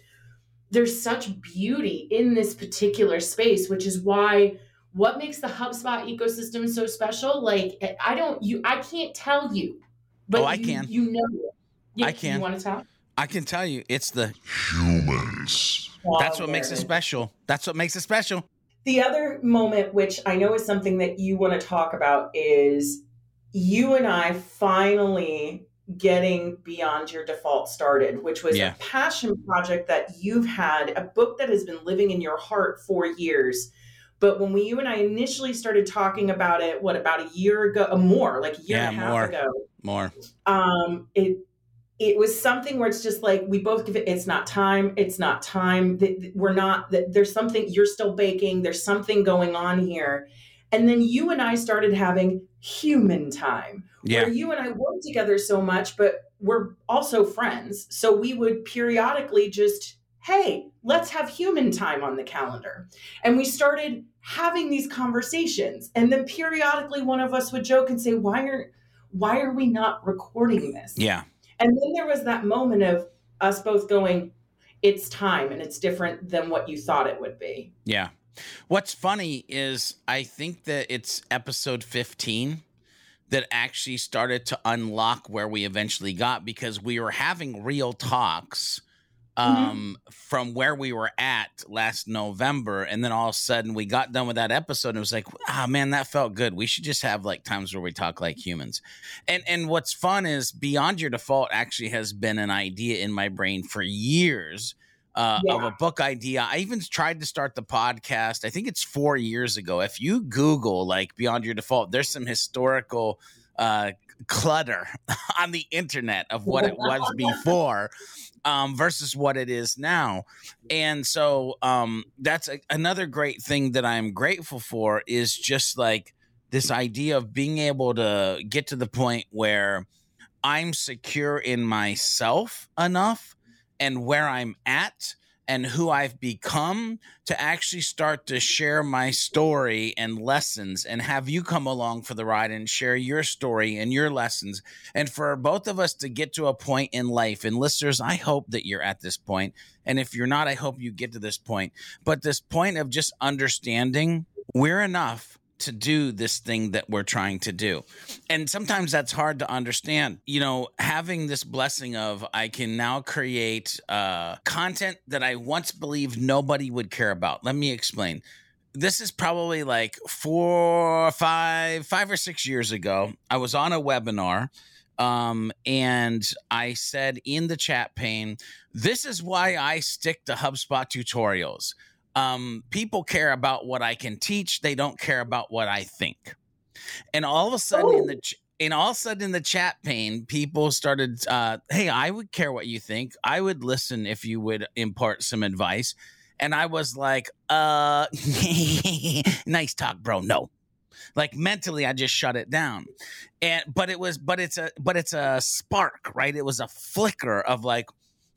there's such beauty in this particular space, which is why what makes the HubSpot ecosystem so special? Like I don't you I can't tell you, but oh, I you, can. You know it. You, I can. You want to tell? I can tell you, it's the humans. That's what makes it special. That's what makes it special. The other moment, which I know is something that you want to talk about, is you and I finally getting beyond your default started, which was yeah. a passion project that you've had, a book that has been living in your heart for years. But when we, you and I initially started talking about it, what about a year ago, uh, more like a year yeah, and a half more, ago, more. Um, it it was something where it's just like we both give it it's not time it's not time we're not there's something you're still baking there's something going on here and then you and i started having human time yeah. where you and i work together so much but we're also friends so we would periodically just hey let's have human time on the calendar and we started having these conversations and then periodically one of us would joke and say why are why are we not recording this yeah and then there was that moment of us both going, it's time and it's different than what you thought it would be. Yeah. What's funny is I think that it's episode 15 that actually started to unlock where we eventually got because we were having real talks. Um, mm-hmm. from where we were at last November. And then all of a sudden we got done with that episode and it was like, ah, oh, man, that felt good. We should just have like times where we talk like humans. And, and what's fun is Beyond Your Default actually has been an idea in my brain for years. Uh, yeah. Of a book idea. I even tried to start the podcast. I think it's four years ago. If you Google like Beyond Your Default, there's some historical uh, clutter on the internet of what it was before um, versus what it is now. And so um, that's a, another great thing that I'm grateful for is just like this idea of being able to get to the point where I'm secure in myself enough and where I'm at and who I've become to actually start to share my story and lessons and have you come along for the ride and share your story and your lessons. And for both of us to get to a point in life, and listeners, I hope that you're at this point. And if you're not, I hope you get to this point. But this point of just understanding we're enough to do this thing that we're trying to do. And sometimes that's hard to understand. You know, having this blessing of I can now create uh, content that I once believed nobody would care about. Let me explain. This is probably like four, five, five or six years ago. I was on a webinar um, and I said in the chat pane, this is why I stick to HubSpot tutorials um, people care about what I can teach. They don't care about what I think. And all of a sudden, in the ch- and all of a sudden in the chat pane, people started, uh, "Hey, I would care what you think. I would listen if you would impart some advice." And I was like, "Uh, nice talk, bro. No." Like mentally, I just shut it down, and but it was, but it's a, but it's a spark, right? It was a flicker of like,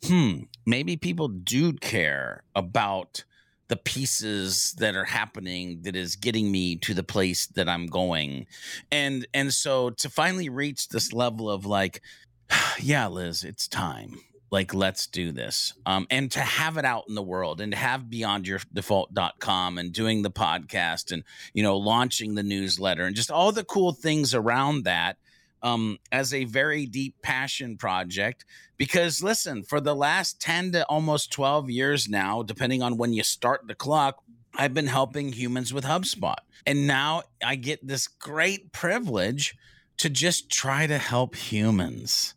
hmm, maybe people do care about the pieces that are happening that is getting me to the place that I'm going. And and so to finally reach this level of like yeah, Liz, it's time. Like let's do this. Um and to have it out in the world and to have beyondyourdefault.com and doing the podcast and you know launching the newsletter and just all the cool things around that um, as a very deep passion project. Because listen, for the last 10 to almost 12 years now, depending on when you start the clock, I've been helping humans with HubSpot. And now I get this great privilege to just try to help humans.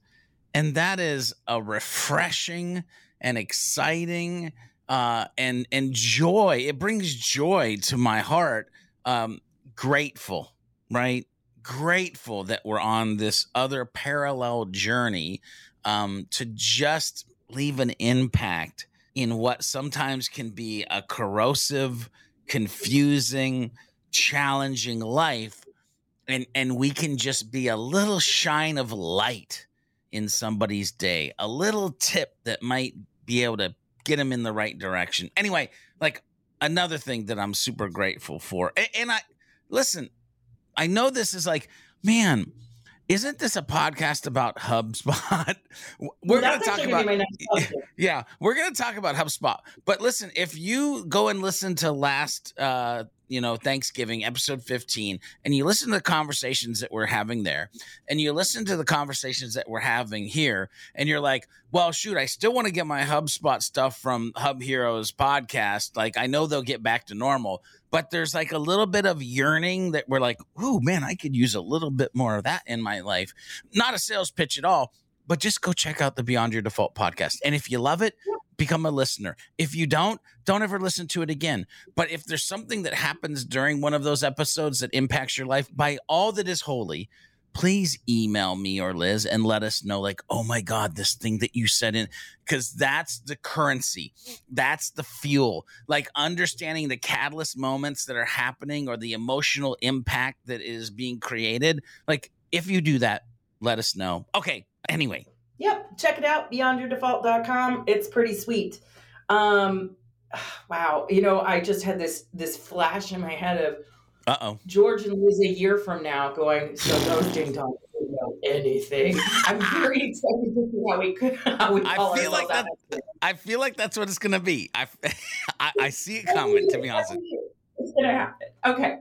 And that is a refreshing and exciting uh, and and joy. It brings joy to my heart. Um, grateful, right? Grateful that we're on this other parallel journey um, to just leave an impact in what sometimes can be a corrosive, confusing, challenging life. And, and we can just be a little shine of light in somebody's day, a little tip that might be able to get them in the right direction. Anyway, like another thing that I'm super grateful for. And, and I listen, I know this is like, man, isn't this a podcast about HubSpot? we're going to talk about yeah, we're going to talk about HubSpot. But listen, if you go and listen to last uh, you know Thanksgiving episode 15 and you listen to the conversations that we're having there and you listen to the conversations that we're having here and you're like, "Well, shoot, I still want to get my HubSpot stuff from Hub Heroes podcast. Like I know they'll get back to normal, but there's like a little bit of yearning that we're like, oh man, I could use a little bit more of that in my life. Not a sales pitch at all, but just go check out the Beyond Your Default podcast. And if you love it, become a listener. If you don't, don't ever listen to it again. But if there's something that happens during one of those episodes that impacts your life, by all that is holy, please email me or Liz and let us know, like, oh my God, this thing that you said in, because that's the currency. That's the fuel. Like understanding the catalyst moments that are happening or the emotional impact that is being created. Like, if you do that, let us know. Okay. Anyway. Yep. Check it out. Beyondyourdefault.com. It's pretty sweet. Um, wow. You know, I just had this, this flash in my head of, uh oh. George and Liz a year from now going, so those ding don't know anything. I'm very excited to see how we could how we I feel like that, I feel like that's what it's gonna be. I I, I see it coming, to be honest. It's gonna happen. Okay.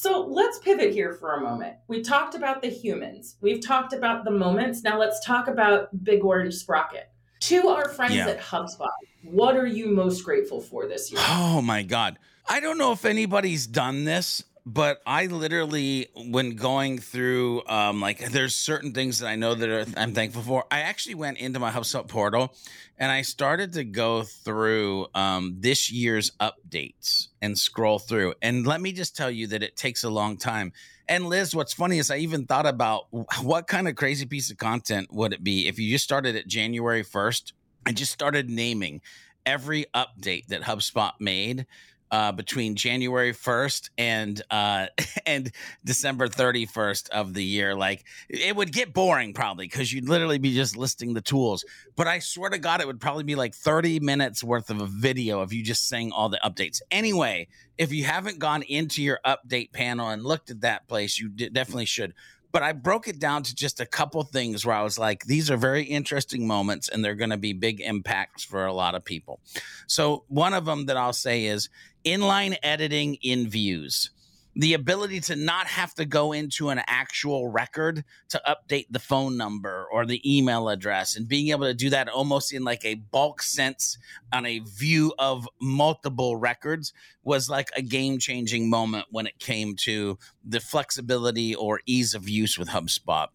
So let's pivot here for a moment. We talked about the humans. We've talked about the moments. Now let's talk about Big Orange Sprocket. To our friends yeah. at HubSpot, what are you most grateful for this year? Oh my God. I don't know if anybody's done this, but I literally, when going through, um, like, there's certain things that I know that are, I'm thankful for. I actually went into my HubSpot portal and I started to go through um, this year's updates and scroll through. And let me just tell you that it takes a long time. And Liz, what's funny is I even thought about what kind of crazy piece of content would it be if you just started at January 1st and just started naming every update that HubSpot made uh, between January 1st and uh, and December 31st of the year. Like it would get boring probably because you'd literally be just listing the tools. But I swear to God, it would probably be like 30 minutes worth of a video of you just saying all the updates. Anyway, if you haven't gone into your update panel and looked at that place, you d- definitely should but I broke it down to just a couple things where I was like, these are very interesting moments and they're going to be big impacts for a lot of people. So, one of them that I'll say is inline editing in views the ability to not have to go into an actual record to update the phone number or the email address and being able to do that almost in like a bulk sense on a view of multiple records was like a game changing moment when it came to the flexibility or ease of use with HubSpot.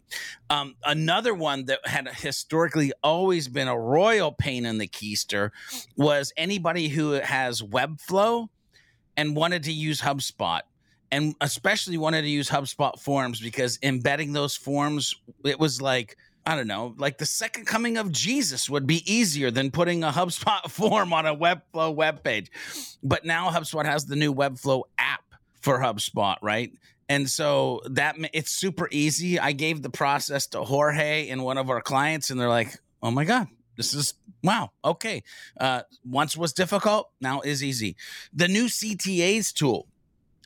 Um, another one that had historically always been a royal pain in the keister was anybody who has Webflow and wanted to use HubSpot and especially wanted to use HubSpot forms because embedding those forms, it was like, I don't know, like the second coming of Jesus would be easier than putting a HubSpot form on a Webflow web page. But now HubSpot has the new Webflow app for HubSpot, right? And so that it's super easy. I gave the process to Jorge and one of our clients, and they're like, "Oh my god, this is wow okay uh, once was difficult now is easy the new ctas tool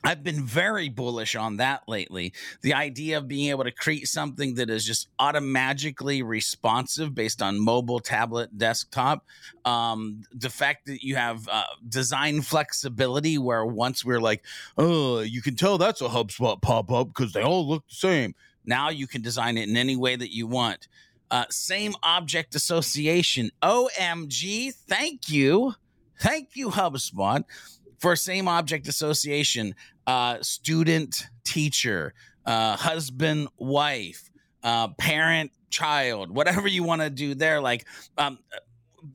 I've been very bullish on that lately. The idea of being able to create something that is just automatically responsive based on mobile, tablet, desktop. Um, the fact that you have uh, design flexibility, where once we we're like, oh, you can tell that's a HubSpot pop up because they all look the same. Now you can design it in any way that you want. Uh, same object association. OMG. Thank you. Thank you, HubSpot for same object association, uh, student, teacher, uh, husband, wife, uh, parent, child, whatever you want to do there. Like, um,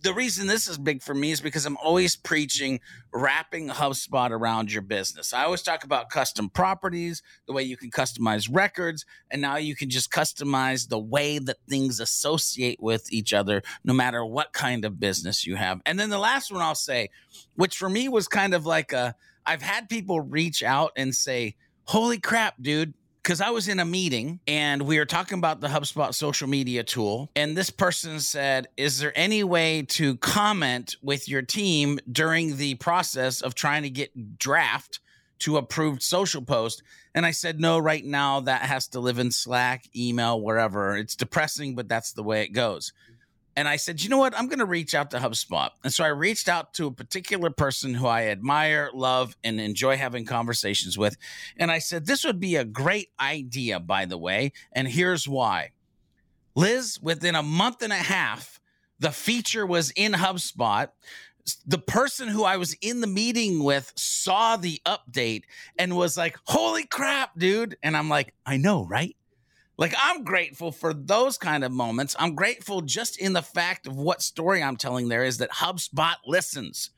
the reason this is big for me is because I'm always preaching wrapping HubSpot around your business. I always talk about custom properties, the way you can customize records, and now you can just customize the way that things associate with each other, no matter what kind of business you have. And then the last one I'll say, which for me was kind of like a, I've had people reach out and say, Holy crap, dude, because I was in a meeting and we were talking about the HubSpot social media tool. And this person said, Is there any way to comment with your team during the process of trying to get draft to approved social post? And I said, No, right now that has to live in Slack, email, wherever. It's depressing, but that's the way it goes. And I said, you know what? I'm going to reach out to HubSpot. And so I reached out to a particular person who I admire, love, and enjoy having conversations with. And I said, this would be a great idea, by the way. And here's why. Liz, within a month and a half, the feature was in HubSpot. The person who I was in the meeting with saw the update and was like, holy crap, dude. And I'm like, I know, right? Like I'm grateful for those kind of moments. I'm grateful just in the fact of what story I'm telling there is that HubSpot listens.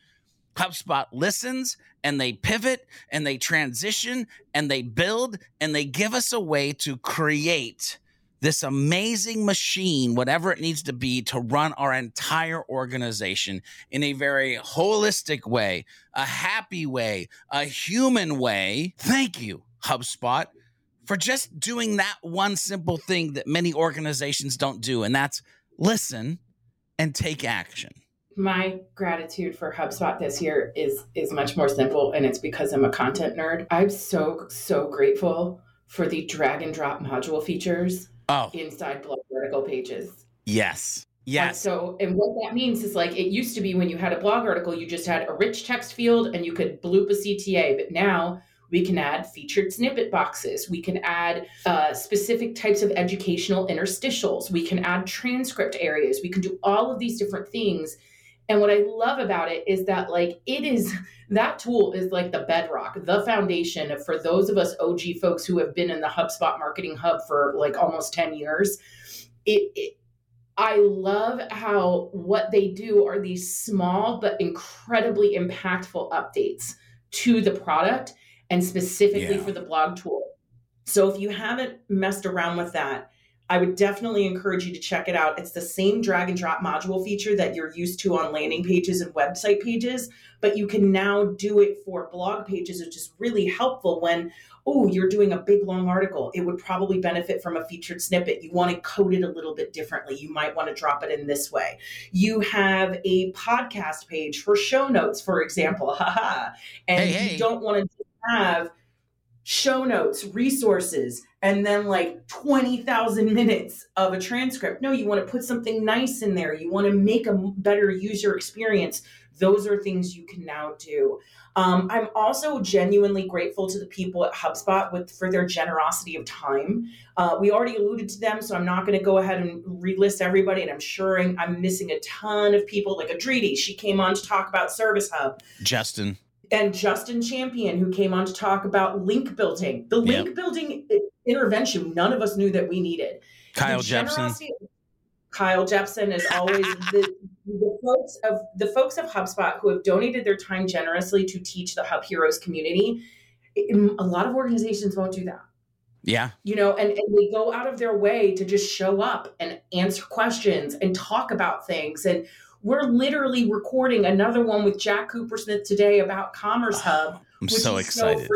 HubSpot listens and they pivot and they transition and they build and they give us a way to create this amazing machine, whatever it needs to be, to run our entire organization in a very holistic way, a happy way, a human way. Thank you, HubSpot for just doing that one simple thing that many organizations don't do, and that's listen and take action. My gratitude for HubSpot this year is is much more simple, and it's because I'm a content nerd. I'm so so grateful for the drag and drop module features oh. inside blog article pages. Yes. Yes. And so, and what that means is like it used to be when you had a blog article, you just had a rich text field and you could bloop a CTA, but now we can add featured snippet boxes. We can add uh, specific types of educational interstitials. We can add transcript areas. We can do all of these different things. And what I love about it is that like it is that tool is like the bedrock, the foundation for those of us OG folks who have been in the HubSpot marketing hub for like almost 10 years. It, it I love how what they do are these small but incredibly impactful updates to the product and specifically yeah. for the blog tool. So if you haven't messed around with that, I would definitely encourage you to check it out. It's the same drag and drop module feature that you're used to on landing pages and website pages, but you can now do it for blog pages, which is really helpful when, oh, you're doing a big long article. It would probably benefit from a featured snippet. You want to code it a little bit differently. You might want to drop it in this way. You have a podcast page for show notes, for example. Haha. and hey, hey. you don't want to have show notes, resources, and then like 20,000 minutes of a transcript. No, you want to put something nice in there. You want to make a better user experience. Those are things you can now do. Um, I'm also genuinely grateful to the people at HubSpot with for their generosity of time. Uh, we already alluded to them, so I'm not going to go ahead and relist everybody. And I'm sure I'm missing a ton of people, like Adriti. She came on to talk about Service Hub. Justin and Justin Champion, who came on to talk about link building, the link yep. building intervention none of us knew that we needed. Kyle Jepson. Kyle Jepson is always the, the, folks of the folks of HubSpot who have donated their time generously to teach the Hub Heroes community. A lot of organizations won't do that. Yeah. You know, and, and they go out of their way to just show up and answer questions and talk about things. And we're literally recording another one with Jack Coopersmith today about Commerce Hub. I'm so excited. So.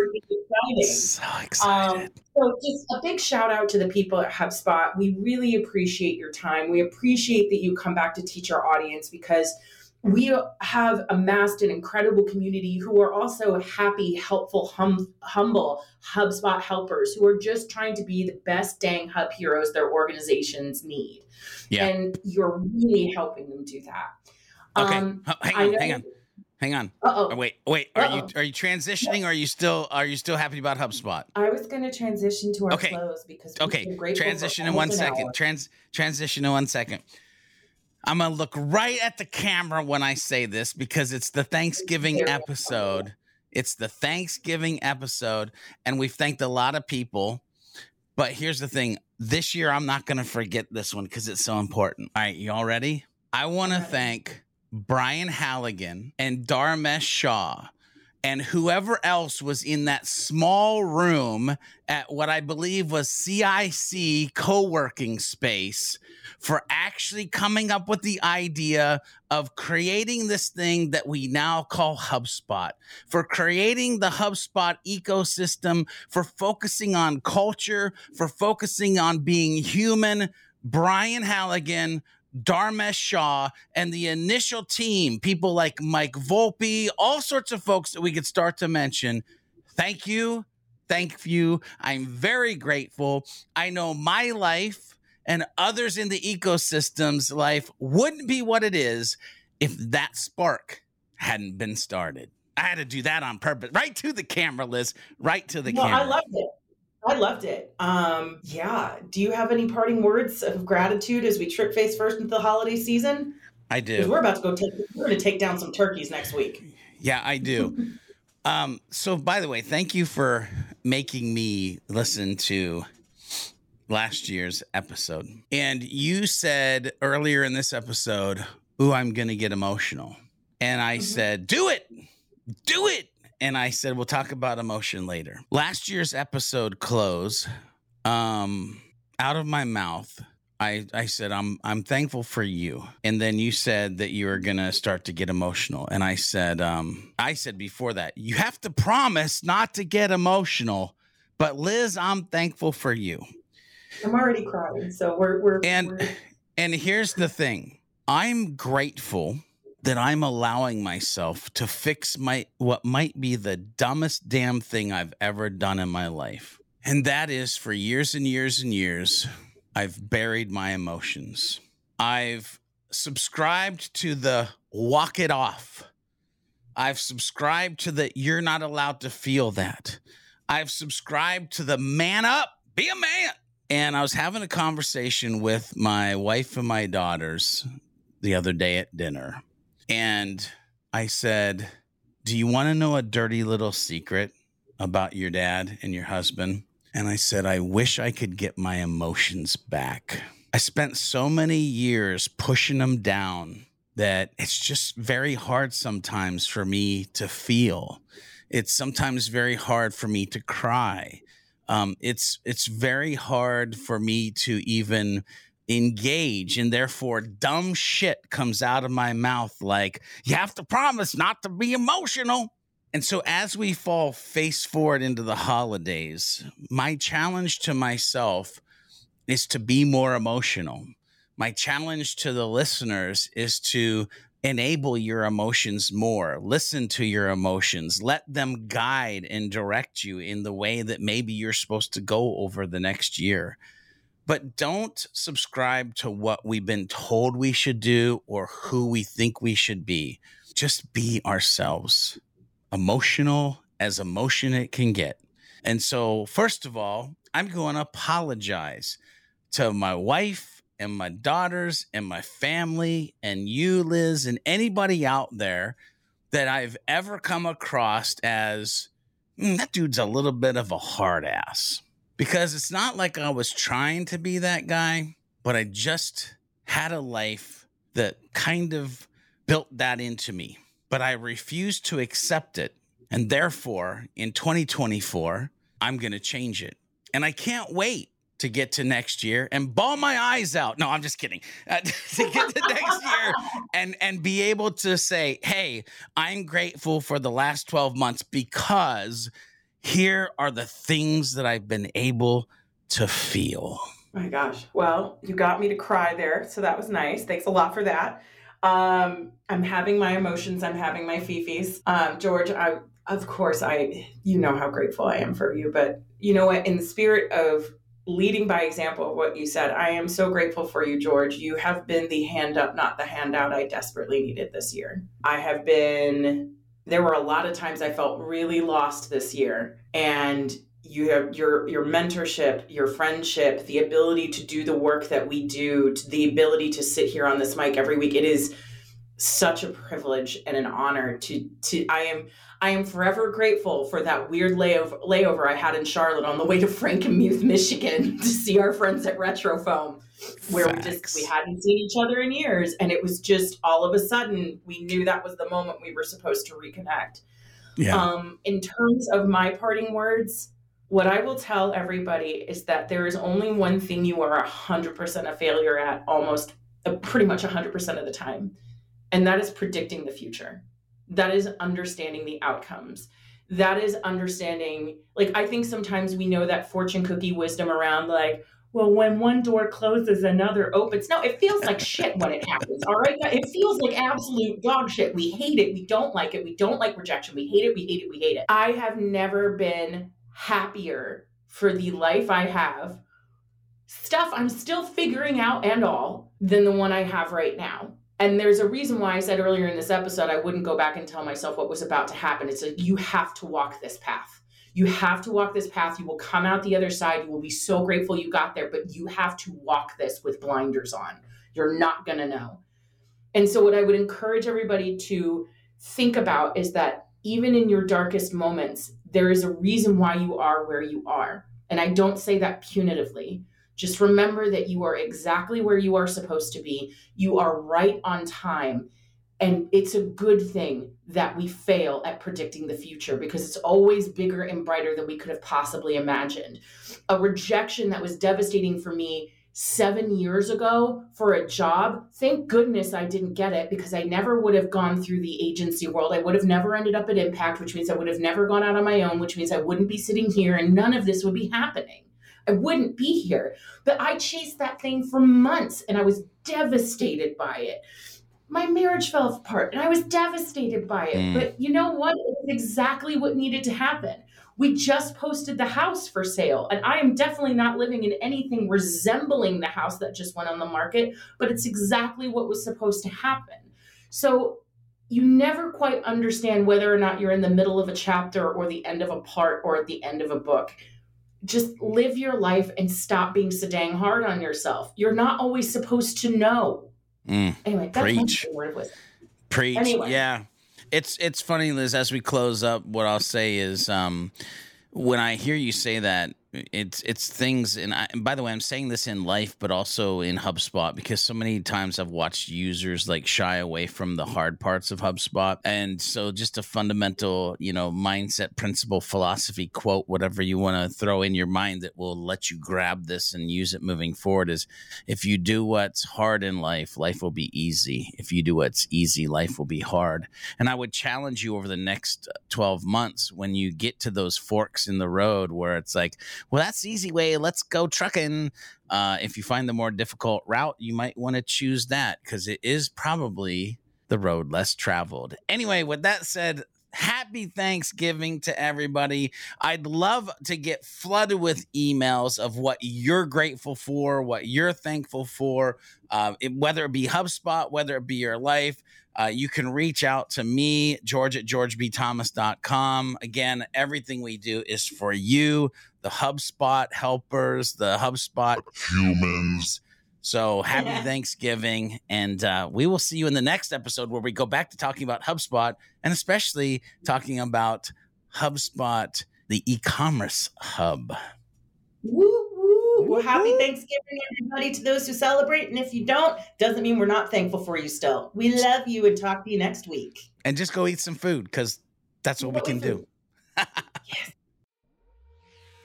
So excited. Um, so just a big shout out to the people at HubSpot. We really appreciate your time. We appreciate that you come back to teach our audience because we have amassed an incredible community who are also happy, helpful, hum, humble HubSpot helpers who are just trying to be the best dang hub heroes their organizations need. Yeah. And you're really helping them do that. Okay. Um, hang on, hang on. Hang on. Uh-oh. Wait, wait. Are Uh-oh. you are you transitioning? Or are you still are you still happy about HubSpot? I was going to transition to our okay. close because okay. Transition in one second. Trans transition in one second. I'm gonna look right at the camera when I say this because it's the Thanksgiving episode. It's the Thanksgiving episode, and we've thanked a lot of people. But here's the thing: this year I'm not gonna forget this one because it's so important. All right, you all ready? I want to thank Brian Halligan and Dharmesh Shah and whoever else was in that small room at what I believe was CIC co working space for actually coming up with the idea of creating this thing that we now call HubSpot, for creating the HubSpot ecosystem, for focusing on culture, for focusing on being human. Brian Halligan, Dharmesh Shah and the initial team, people like Mike Volpe, all sorts of folks that we could start to mention. Thank you. Thank you. I'm very grateful. I know my life and others in the ecosystem's life wouldn't be what it is if that spark hadn't been started. I had to do that on purpose. Right to the camera, Liz. Right to the no, camera. I loved it. I loved it. Um, yeah. Do you have any parting words of gratitude as we trip face first into the holiday season? I do. We're about to go take. We're going to take down some turkeys next week. Yeah, I do. um, so, by the way, thank you for making me listen to last year's episode. And you said earlier in this episode, "Ooh, I'm going to get emotional," and I mm-hmm. said, "Do it, do it." And I said we'll talk about emotion later. Last year's episode close, um, out of my mouth, I, I said I'm I'm thankful for you, and then you said that you were gonna start to get emotional, and I said um, I said before that you have to promise not to get emotional, but Liz, I'm thankful for you. I'm already crying, so we're we're and we're... and here's the thing, I'm grateful that I'm allowing myself to fix my what might be the dumbest damn thing I've ever done in my life. And that is for years and years and years, I've buried my emotions. I've subscribed to the walk it off. I've subscribed to the you're not allowed to feel that. I've subscribed to the man up, be a man. And I was having a conversation with my wife and my daughters the other day at dinner And I said, Do you want to know a dirty little secret about your dad and your husband? And I said, I wish I could get my emotions back. I spent so many years pushing them down that it's just very hard sometimes for me to feel. It's sometimes very hard for me to cry. Um, it's it's very hard for me to even engage and therefore dumb shit comes out of my mouth like you have to promise not to be emotional. And so as we fall face forward into the holidays my challenge to myself is to be more emotional. My challenge to the listeners is to enable your emotions more. Listen to your emotions. Let them guide and direct you in the way that maybe you're supposed to go over the next year but don't subscribe to what we've been told we should do or who we think we should be. Just be ourselves, emotional as emotion it can get. And so, first of all, I'm going to apologize to my wife and my daughters and my family and you, Liz, and anybody out there that I've ever come across as mm, that dude's a little bit of a hard ass because it's not like I was trying to be that guy, but I just had a life that kind of built that into me. But I refused to accept it. And therefore, in 2024, I'm going to change it. And I can't wait to get to next year and ball my eyes out. No, I'm just kidding. To get to next year and and be able to say, "Hey, I'm grateful for the last 12 months because here are the things that I've been able to feel. My gosh. Well, you got me to cry there. So that was nice. Thanks a lot for that. Um, I'm having my emotions. I'm having my fifis. Um, George, I, of course, I, you know how grateful I am for you, but you know what? In the spirit of leading by example of what you said, I am so grateful for you, George. You have been the hand up, not the handout I desperately needed this year. I have been there were a lot of times I felt really lost this year. And you have your your mentorship, your friendship, the ability to do the work that we do, the ability to sit here on this mic every week. It is such a privilege and an honor to to I am I am forever grateful for that weird layover layover I had in Charlotte on the way to Frankenmuth, Michigan to see our friends at Retrofoam where Facts. we just we hadn't seen each other in years and it was just all of a sudden we knew that was the moment we were supposed to reconnect yeah. um in terms of my parting words what i will tell everybody is that there is only one thing you are 100% a failure at almost uh, pretty much 100% of the time and that is predicting the future that is understanding the outcomes that is understanding like i think sometimes we know that fortune cookie wisdom around like well, when one door closes, another opens. No, it feels like shit when it happens. All right. It feels like absolute dog shit. We hate it. We don't like it. We don't like rejection. We hate it. We hate it. We hate it. I have never been happier for the life I have, stuff I'm still figuring out and all, than the one I have right now. And there's a reason why I said earlier in this episode I wouldn't go back and tell myself what was about to happen. It's like you have to walk this path you have to walk this path. You will come out the other side. You will be so grateful you got there, but you have to walk this with blinders on. You're not going to know. And so, what I would encourage everybody to think about is that even in your darkest moments, there is a reason why you are where you are. And I don't say that punitively. Just remember that you are exactly where you are supposed to be. You are right on time. And it's a good thing that we fail at predicting the future because it's always bigger and brighter than we could have possibly imagined. A rejection that was devastating for me seven years ago for a job, thank goodness I didn't get it because I never would have gone through the agency world. I would have never ended up at Impact, which means I would have never gone out on my own, which means I wouldn't be sitting here and none of this would be happening. I wouldn't be here. But I chased that thing for months and I was devastated by it my marriage fell apart and I was devastated by it. Mm. But you know what? It's exactly what needed to happen. We just posted the house for sale, and I am definitely not living in anything resembling the house that just went on the market, but it's exactly what was supposed to happen. So you never quite understand whether or not you're in the middle of a chapter or the end of a part or at the end of a book. Just live your life and stop being so dang hard on yourself. You're not always supposed to know Mm, anyway, that's preach. word. Preach. Anyway. Yeah. It's it's funny, Liz, as we close up, what I'll say is um when I hear you say that, it's it's things and, I, and by the way, I'm saying this in life but also in HubSpot because so many times I've watched users like shy away from the hard parts of HubSpot. And so just a fundamental, you know, mindset principle philosophy quote whatever you want to throw in your mind that will let you grab this and use it moving forward is if you do what's hard in life, life will be easy. If you do what's easy, life will be hard. And I would challenge you over the next 12 months when you get to those forks in the road where it's like, well, that's the easy way. Let's go trucking. Uh, if you find the more difficult route, you might want to choose that because it is probably the road less traveled. Anyway, with that said, happy Thanksgiving to everybody. I'd love to get flooded with emails of what you're grateful for, what you're thankful for, uh, it- whether it be HubSpot, whether it be your life. Uh, you can reach out to me, George at georgebthomas.com. Again, everything we do is for you, the HubSpot helpers, the HubSpot humans. So happy Thanksgiving. And uh, we will see you in the next episode where we go back to talking about HubSpot and especially talking about HubSpot, the e commerce hub. Woo woo. Well, happy Thanksgiving, everybody, to those who celebrate. And if you don't, doesn't mean we're not thankful for you still. We love you and talk to you next week. And just go eat some food because that's what we can eat do. food.